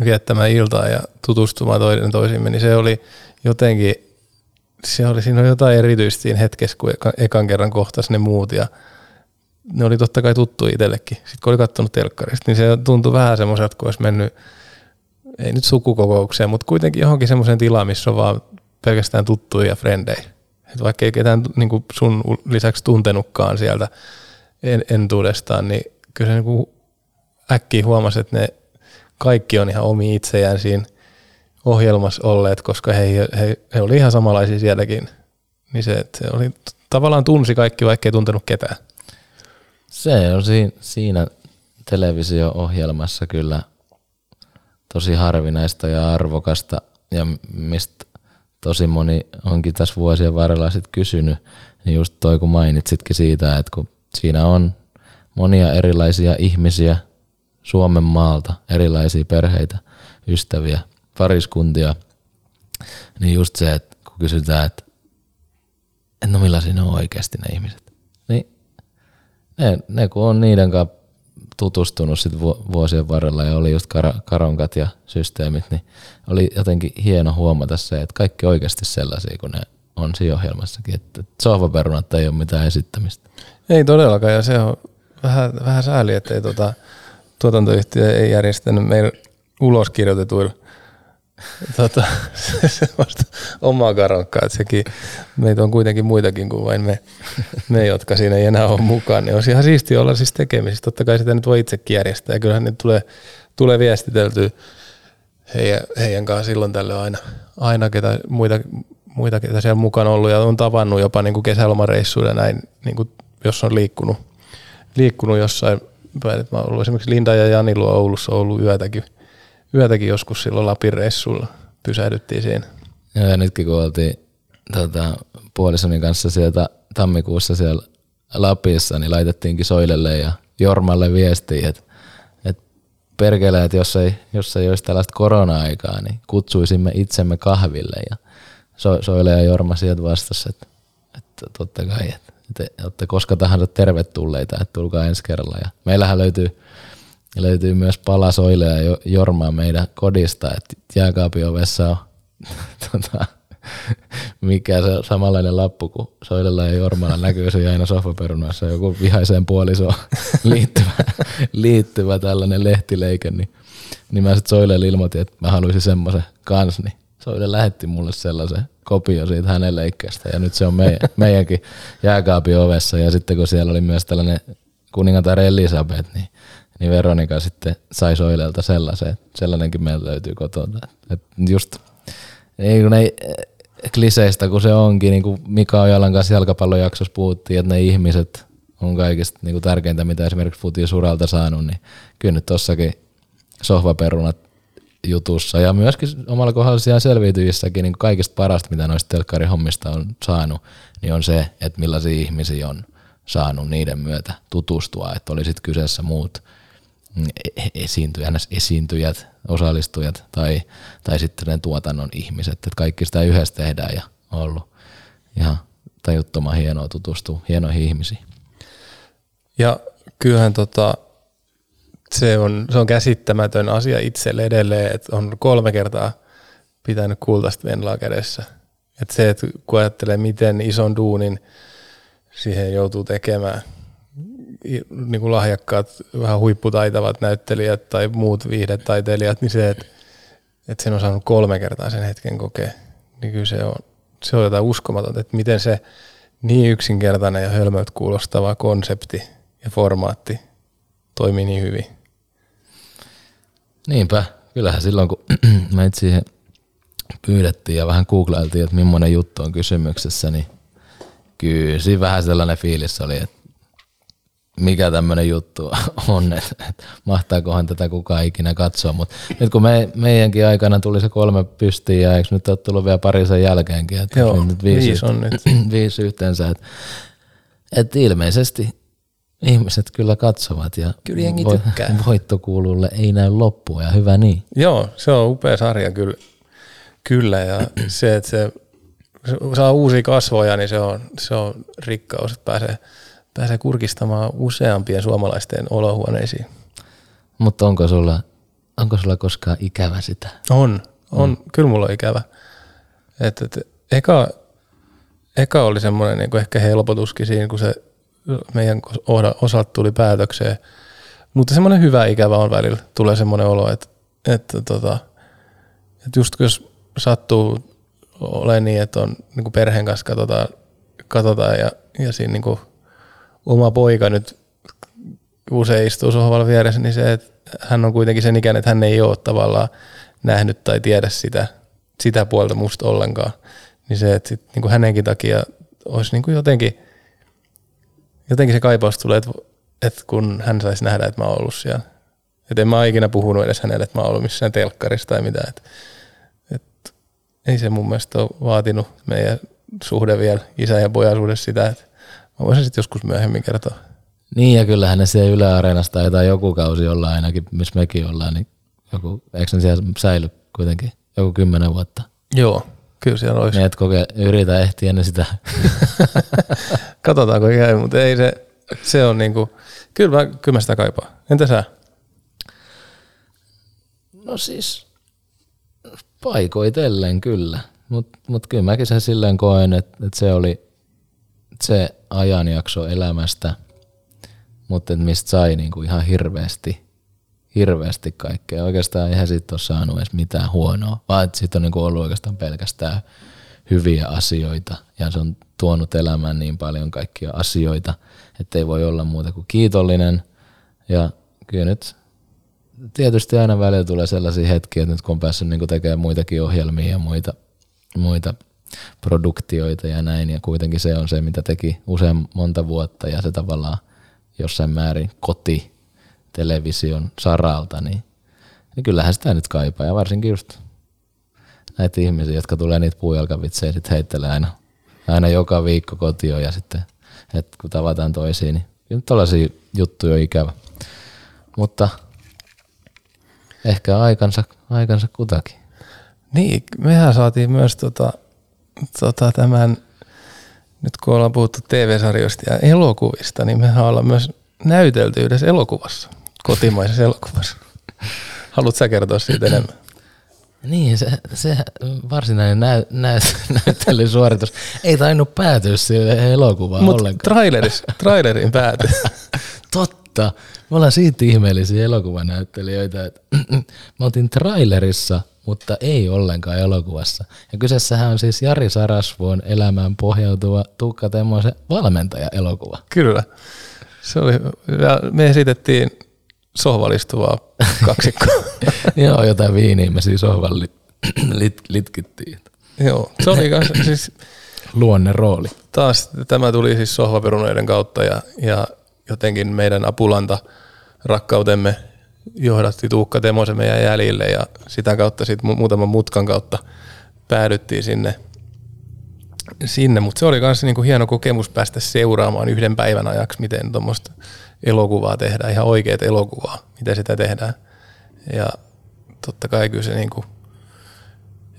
viettämään iltaa ja tutustumaan toinen toisimme, niin se oli jotenkin, se oli, siinä oli jotain erityistä siinä hetkessä, kun eka, ekan kerran kohtasi ne muut ja ne oli totta kai tuttu itsellekin. Sitten kun oli katsonut telkkarista, niin se tuntui vähän semmoiselta, kun olisi mennyt, ei nyt sukukokoukseen, mutta kuitenkin johonkin semmoiseen tilaan, missä on vaan pelkästään tuttuja ja frendejä. Et vaikka ei ketään niin sun lisäksi tuntenutkaan sieltä en, entuudestaan, niin kyllä se niin äkkiä huomasi, että ne kaikki on ihan omi itsejään siinä ohjelmassa olleet, koska he, he, he oli ihan samanlaisia sielläkin. Niin se, se oli, tavallaan tunsi kaikki, vaikka ei tuntenut ketään. Se on siinä, siinä televisio-ohjelmassa kyllä tosi harvinaista ja arvokasta ja mistä tosi moni onkin tässä vuosien varrella sit kysynyt, niin just toi kun mainitsitkin siitä, että kun siinä on monia erilaisia ihmisiä Suomen maalta, erilaisia perheitä, ystäviä, pariskuntia, niin just se, että kun kysytään, että en no millaisia ne on oikeasti ne ihmiset, niin ne, ne kun on niiden kanssa tutustunut sit vuosien varrella ja oli just kar- karonkat ja systeemit, niin oli jotenkin hieno huomata se, että kaikki oikeasti sellaisia kuin ne on siinä ohjelmassakin, että sohvaperunat ei ole mitään esittämistä. Ei todellakaan, ja se on vähän, vähän sääli, että ei tuota, tuotantoyhtiö ei järjestänyt meillä uloskirjoitetuilla tota, semmoista omaa karonkkaa, että sekin, meitä on kuitenkin muitakin kuin vain me, me jotka siinä ei enää ole mukaan, niin olisi ihan siisti olla siis tekemisissä. Totta kai sitä nyt voi itsekin järjestää, ja kyllähän ne tulee, tulee viestiteltyä heidän, heidän kanssa silloin tällöin aina, aina ketä, muita, muita, ketä siellä mukana ollut, ja on tavannut jopa niin kuin kesälomareissuilla näin, niin kuin jos on liikkunut, liikkunut jossain päin, mä ollut esimerkiksi Linda ja Jani luo Oulussa ollut yötäkin, yötäkin joskus silloin Lapin reissulla, pysähdyttiin siinä. Joo, ja nytkin kun oltiin tota, puolisoni kanssa sieltä tammikuussa siellä Lapissa, niin laitettiinkin Soilelle ja Jormalle viestiä, että, että perkele, että jos ei, jos ei olisi tällaista korona-aikaa, niin kutsuisimme itsemme kahville. Ja so, Soile ja Jorma sieltä vastasi, että, että totta kai, että, että olette koska tahansa tervetulleita, että tulkaa ensi kerralla. Ja meillähän löytyy, löytyy myös pala Soile ja Jormaa meidän kodista, että jääkaapin ovessa on tota, mikä se samanlainen lappu kuin Soilella ja Jormalla näkyy se aina sofaperunoissa joku vihaiseen puolisoon liittyvä, liittyvä tällainen lehtileike, niin, niin mä sitten Soilelle ilmoitin, että mä haluaisin semmoisen kans, niin Soile lähetti mulle sellaisen kopio siitä hänen leikkeestä ja nyt se on meidän, meidänkin jääkaapin ovessa ja sitten kun siellä oli myös tällainen kuningatar Elisabeth, niin, niin Veronika sitten sai Soilelta sellaisen, sellainenkin meiltä löytyy kotona. Et just ei kun ei, kliseistä kun se onkin, niin kuin Mika Ojalan kanssa jalkapallojaksossa puhuttiin, että ne ihmiset on kaikista niin kuin tärkeintä, mitä esimerkiksi futi suralta saanut, niin kyllä nyt tossakin sohvaperunat jutussa. Ja myöskin omalla kohdalla siellä selviytyjissäkin niin kaikista parasta, mitä noista telkkarihommista on saanut, niin on se, että millaisia ihmisiä on saanut niiden myötä tutustua, että oli sitten kyseessä muut esiintyjät, esiintyjät, osallistujat tai, tai sitten ne tuotannon ihmiset, että kaikki sitä yhdessä tehdään ja on ollut ihan tajuttoman hienoa tutustua hienoihin ihmisiin. Ja kyllähän tota, se, on, se on käsittämätön asia itselle edelleen, että on kolme kertaa pitänyt kultaista venlaa kädessä. Että se, että kun ajattelee, miten ison duunin siihen joutuu tekemään – niin kuin lahjakkaat, vähän huipputaitavat näyttelijät tai muut viihdetaiteilijat, niin se, että, että sen on saanut kolme kertaa sen hetken kokea, niin kyllä se on, se on jotain uskomatonta, että miten se niin yksinkertainen ja hölmöt kuulostava konsepti ja formaatti toimii niin hyvin. Niinpä, kyllähän silloin kun meitä siihen pyydettiin ja vähän googlailtiin, että millainen juttu on kysymyksessä, niin kyllä siinä vähän sellainen fiilis oli, että mikä tämmöinen juttu on, että, että mahtaakohan tätä kukaan ikinä katsoa, mutta nyt kun me, meidänkin aikana tuli se kolme pystiä ja eikö nyt ole tullut vielä pari sen jälkeenkin, että Joo, nyt viisi, viisi on nyt. viisi yhteensä, että, että ilmeisesti ihmiset kyllä katsovat ja Kyllä jengi tykkää. voittokuululle ei näy loppua ja hyvä niin. Joo, se on upea sarja kyllä, kyllä ja se, että se saa uusia kasvoja, niin se on, se on rikkaus, että pääsee – pääsee kurkistamaan useampien suomalaisten olohuoneisiin. Mutta onko sulla, onko sulla koskaan ikävä sitä? On, on. Mm. Kyllä mulla on ikävä. Et, et, eka, eka oli semmoinen niin ehkä helpotuskin siinä, kun se meidän osalta tuli päätökseen. Mutta semmoinen hyvä ikävä on välillä. Tulee semmoinen olo, että, että, tota, että just jos sattuu olemaan niin, että on niin perheen kanssa katsotaan, katsotaan ja, ja siinä niin oma poika nyt usein istuu sohvalla vieressä, niin se, että hän on kuitenkin sen ikäinen, että hän ei ole tavallaan nähnyt tai tiedä sitä, sitä puolta musta ollenkaan. Niin se, että sit, niin kuin hänenkin takia olisi niin jotenkin, jotenkin se kaipaus tulee, että, että kun hän saisi nähdä, että mä oon ollut siellä. Että en mä ikinä puhunut edes hänelle, että mä oon ollut missään telkkarissa tai mitään. Että, että ei se mun mielestä ole vaatinut meidän suhde vielä, isä ja pojan suhde sitä, että Mä voisin sitten joskus myöhemmin kertoa. Niin ja kyllähän ne siellä Yle Areenasta joku kausi olla ainakin, missä mekin ollaan, niin joku, eikö ne siellä säily kuitenkin joku kymmenen vuotta? Joo, kyllä siellä olisi. Niin et koke, yritä ehtiä ennen sitä. Katsotaanko käy, mutta ei se, se on niinku, kyllä mä, kyllä mä sitä kaipaan. Entä sä? No siis paikoitellen kyllä, mutta mut kyllä mäkin sen silleen koen, että, että se oli se ajanjakso elämästä, mutta mistä sai niin kuin ihan hirveästi hirveästi kaikkea. Oikeastaan eihän siitä ole saanut edes mitään huonoa, vaan siitä on niinku ollut oikeastaan pelkästään hyviä asioita ja se on tuonut elämään niin paljon kaikkia asioita, että ei voi olla muuta kuin kiitollinen. Ja kyllä nyt tietysti aina välillä tulee sellaisia hetkiä, että nyt kun on päässyt niin tekemään muitakin ohjelmia ja muita, muita produktioita ja näin, ja kuitenkin se on se, mitä teki usein monta vuotta, ja se tavallaan jossain määrin koti television saralta, niin, niin kyllähän sitä nyt kaipaa, ja varsinkin just näitä ihmisiä, jotka tulee niitä puujalkavitsejä sitten heittelee aina, aina joka viikko kotioon, ja sitten, että kun tavataan toisiin, niin kyllä tällaisia juttuja on ikävä. Mutta ehkä aikansa, aikansa kutakin. Niin, mehän saatiin myös tota, tota tämän, nyt kun ollaan puhuttu TV-sarjoista ja elokuvista, niin mehän ollaan myös näytelty yhdessä elokuvassa, kotimaisessa elokuvassa. Haluatko sä kertoa siitä enemmän? Niin, se, se varsinainen näy, näy, näyttelysuoritus ei tainnut päätyä sille elokuvaan Mut ollenkaan. traileris, trailerin pääty. Totta. Me ollaan siitä ihmeellisiä elokuvanäyttelijöitä, että me oltiin trailerissa, mutta ei ollenkaan elokuvassa. Ja kyseessähän on siis Jari Sarasvuon elämään pohjautuva Tuukka Temmosen valmentaja-elokuva. Kyllä. Se oli, ja me esitettiin sohvalistuvaa kaksikkoa. Joo, jotain viiniä me siis sohvan lit, lit, litkittiin. Joo, se oli kans, siis Luonne rooli. taas tämä tuli siis sohvaperunoiden kautta ja, ja jotenkin meidän apulanta rakkautemme johdatti Tuukka Temosen meidän jäljille ja sitä kautta sitten muutaman mutkan kautta päädyttiin sinne, sinne. mutta se oli myös niinku hieno kokemus päästä seuraamaan yhden päivän ajaksi, miten tuommoista elokuvaa tehdään, ihan oikeat elokuvaa, miten sitä tehdään. Ja totta kai kyllä se niinku,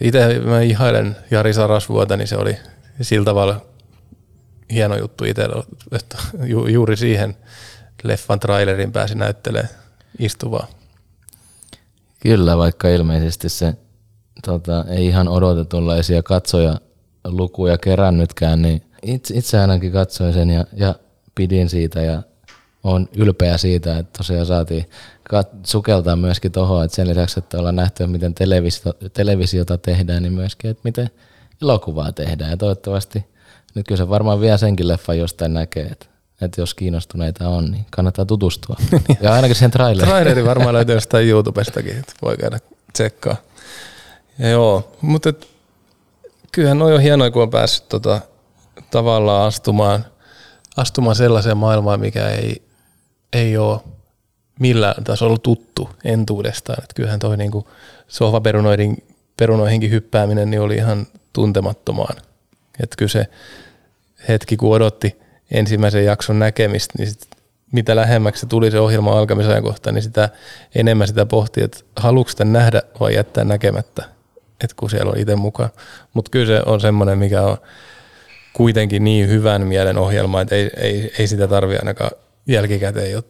itse mä ihailen Jari Sarasvuota, niin se oli sillä tavalla hieno juttu itsellä, että ju, juuri siihen leffan trailerin pääsi näyttelemään istuvaa. Kyllä, vaikka ilmeisesti se tota, ei ihan odotetunlaisia katsoja lukuja kerännytkään, niin itse, itse ainakin katsoin sen ja, ja pidin siitä ja on ylpeä siitä, että tosiaan saatiin kat- sukeltaa myöskin tuohon, että sen lisäksi, että ollaan nähty, miten televisio, televisiota tehdään, niin myöskin, että miten elokuvaa tehdään. Ja toivottavasti nyt kyllä se varmaan vielä senkin leffan jostain näkee, että, että jos kiinnostuneita on, niin kannattaa tutustua. ja ainakin sen traileriin. Traileri varmaan löytyy jostain YouTubestakin, että voi käydä tsekkaa. Ja joo, mutta et, kyllähän on jo hienoa, kun on päässyt tota, tavallaan astumaan, astumaan sellaiseen maailmaan, mikä ei, ei ole millään tasolla tuttu entuudestaan. Et kyllähän toi niinku sohvaperunoihin perunoihinkin hyppääminen niin oli ihan tuntemattomaan. Et kyllä se hetki, kun odotti ensimmäisen jakson näkemistä, niin sit, mitä lähemmäksi se tuli se ohjelman alkamisajankohta, niin sitä enemmän sitä pohti, että haluatko sitä nähdä vai jättää näkemättä, että kun siellä on itse mukaan. Mutta kyllä se on semmoinen, mikä on kuitenkin niin hyvän mielen ohjelma, että ei, ei, ei sitä tarvi ainakaan jälkikäteen ei ole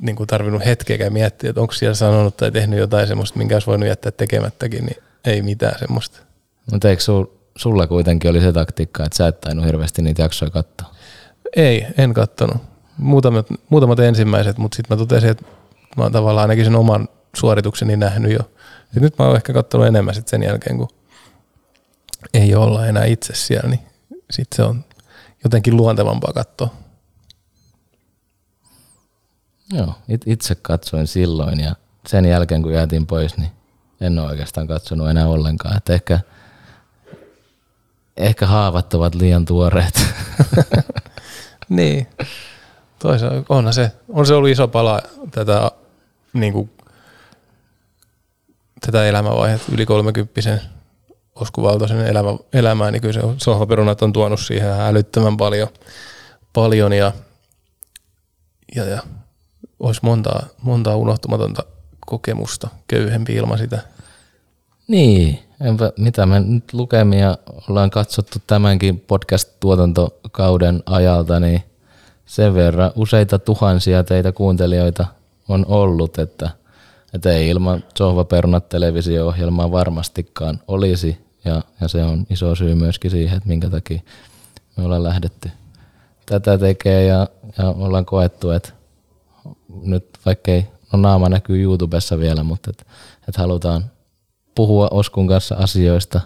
niin kuin tarvinnut hetkeäkään miettiä, että onko siellä sanonut tai tehnyt jotain semmoista, minkä olisi voinut jättää tekemättäkin, niin ei mitään semmoista. Mutta eikö sul, sulla kuitenkin oli se taktiikka, että sä et tainnut hirveästi niitä jaksoja katsoa? Ei, en kattonut. Muutamat, muutamat ensimmäiset, mutta sitten mä totesin, että mä oon tavallaan ainakin sen oman suoritukseni nähnyt jo. Ja nyt mä oon ehkä katsonut enemmän sit sen jälkeen, kun ei olla enää itse siellä, niin sitten se on jotenkin luontevampaa katsoa. Joo, it, itse katsoin silloin ja sen jälkeen kun jäätiin pois, niin en ole oikeastaan katsonut enää ollenkaan. Että ehkä, ehkä haavat ovat liian tuoreet. niin. Toisaalta onhan se, on se ollut iso pala tätä, niin kuin, tätä elämänvaihetta yli 30 oskuvaltoisen elämä, elämää, niin kyllä se sohvaperunat on tuonut siihen älyttömän paljon, paljon ja, ja, ja olisi montaa, montaa unohtumatonta kokemusta köyhempi ilman sitä. Niin, enpä, mitä me nyt lukemia ollaan katsottu tämänkin podcast-tuotantokauden ajalta, niin sen verran useita tuhansia teitä kuuntelijoita on ollut, että, että ei ilman sohvaperunat televisio-ohjelmaa varmastikaan olisi. Ja, ja se on iso syy myöskin siihen, että minkä takia me ollaan lähdetty tätä tekemään ja, ja ollaan koettu, että nyt vaikka ei no naama näkyy YouTubessa vielä, mutta et, et halutaan puhua Oskun kanssa asioista,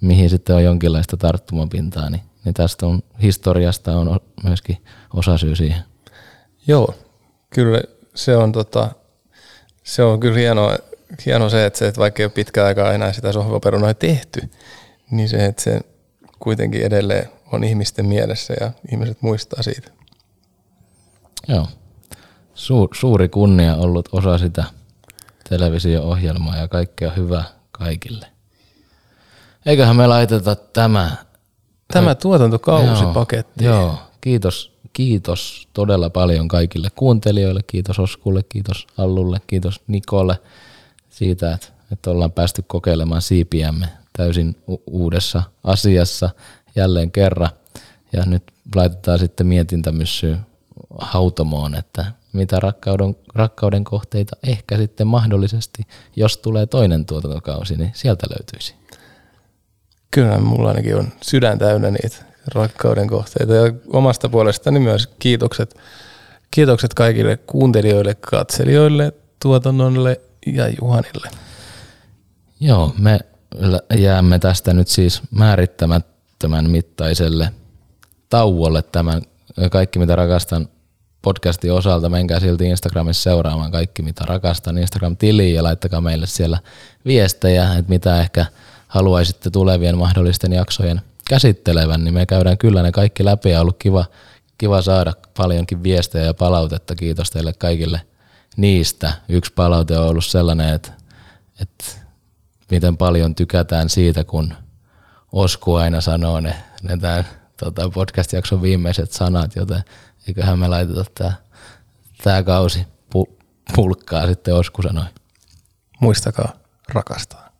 mihin sitten on jonkinlaista tarttumapintaa, niin, niin tästä on historiasta on myöskin osasyy siihen. Joo, kyllä se on, tota, se on kyllä hienoa, hieno se, että, se, että vaikka ei ole pitkään aikaa enää sitä sohvaperunaa tehty, niin se, että se kuitenkin edelleen on ihmisten mielessä ja ihmiset muistaa siitä. Joo. Suur, suuri kunnia ollut osa sitä televisio-ohjelmaa ja kaikkea hyvää kaikille. Eiköhän me laiteta tämä. Tämä tuotantokausi paketti. Joo, kiitos, kiitos todella paljon kaikille kuuntelijoille. Kiitos Oskulle, kiitos Allulle, kiitos Nikolle siitä, että, että ollaan päästy kokeilemaan siipiämme täysin u- uudessa asiassa jälleen kerran. Ja nyt laitetaan sitten mietintämyssyyn hautomoon, että mitä rakkauden, rakkauden kohteita ehkä sitten mahdollisesti, jos tulee toinen tuotantokausi, niin sieltä löytyisi. Kyllä, mulla ainakin on sydän täynnä niitä rakkauden kohteita ja omasta puolestani myös kiitokset, kiitokset kaikille kuuntelijoille, katselijoille, tuotannolle ja Juhanille. Joo, me jäämme tästä nyt siis määrittämättömän mittaiselle tauolle tämän Kaikki mitä rakastan podcastin osalta. Menkää silti Instagramissa seuraamaan Kaikki mitä rakastan Instagram-tiliin ja laittakaa meille siellä viestejä, että mitä ehkä haluaisitte tulevien mahdollisten jaksojen käsittelevän, niin me käydään kyllä ne kaikki läpi ja ollut kiva, kiva saada paljonkin viestejä ja palautetta. Kiitos teille kaikille niistä. Yksi palaute on ollut sellainen, että, että miten paljon tykätään siitä, kun Osku aina sanoo ne, ne tämän tota, podcast-jakson viimeiset sanat, joten eiköhän me laiteta tämä tää kausi pu, pulkkaa sitten Osku sanoi. Muistakaa rakastaa.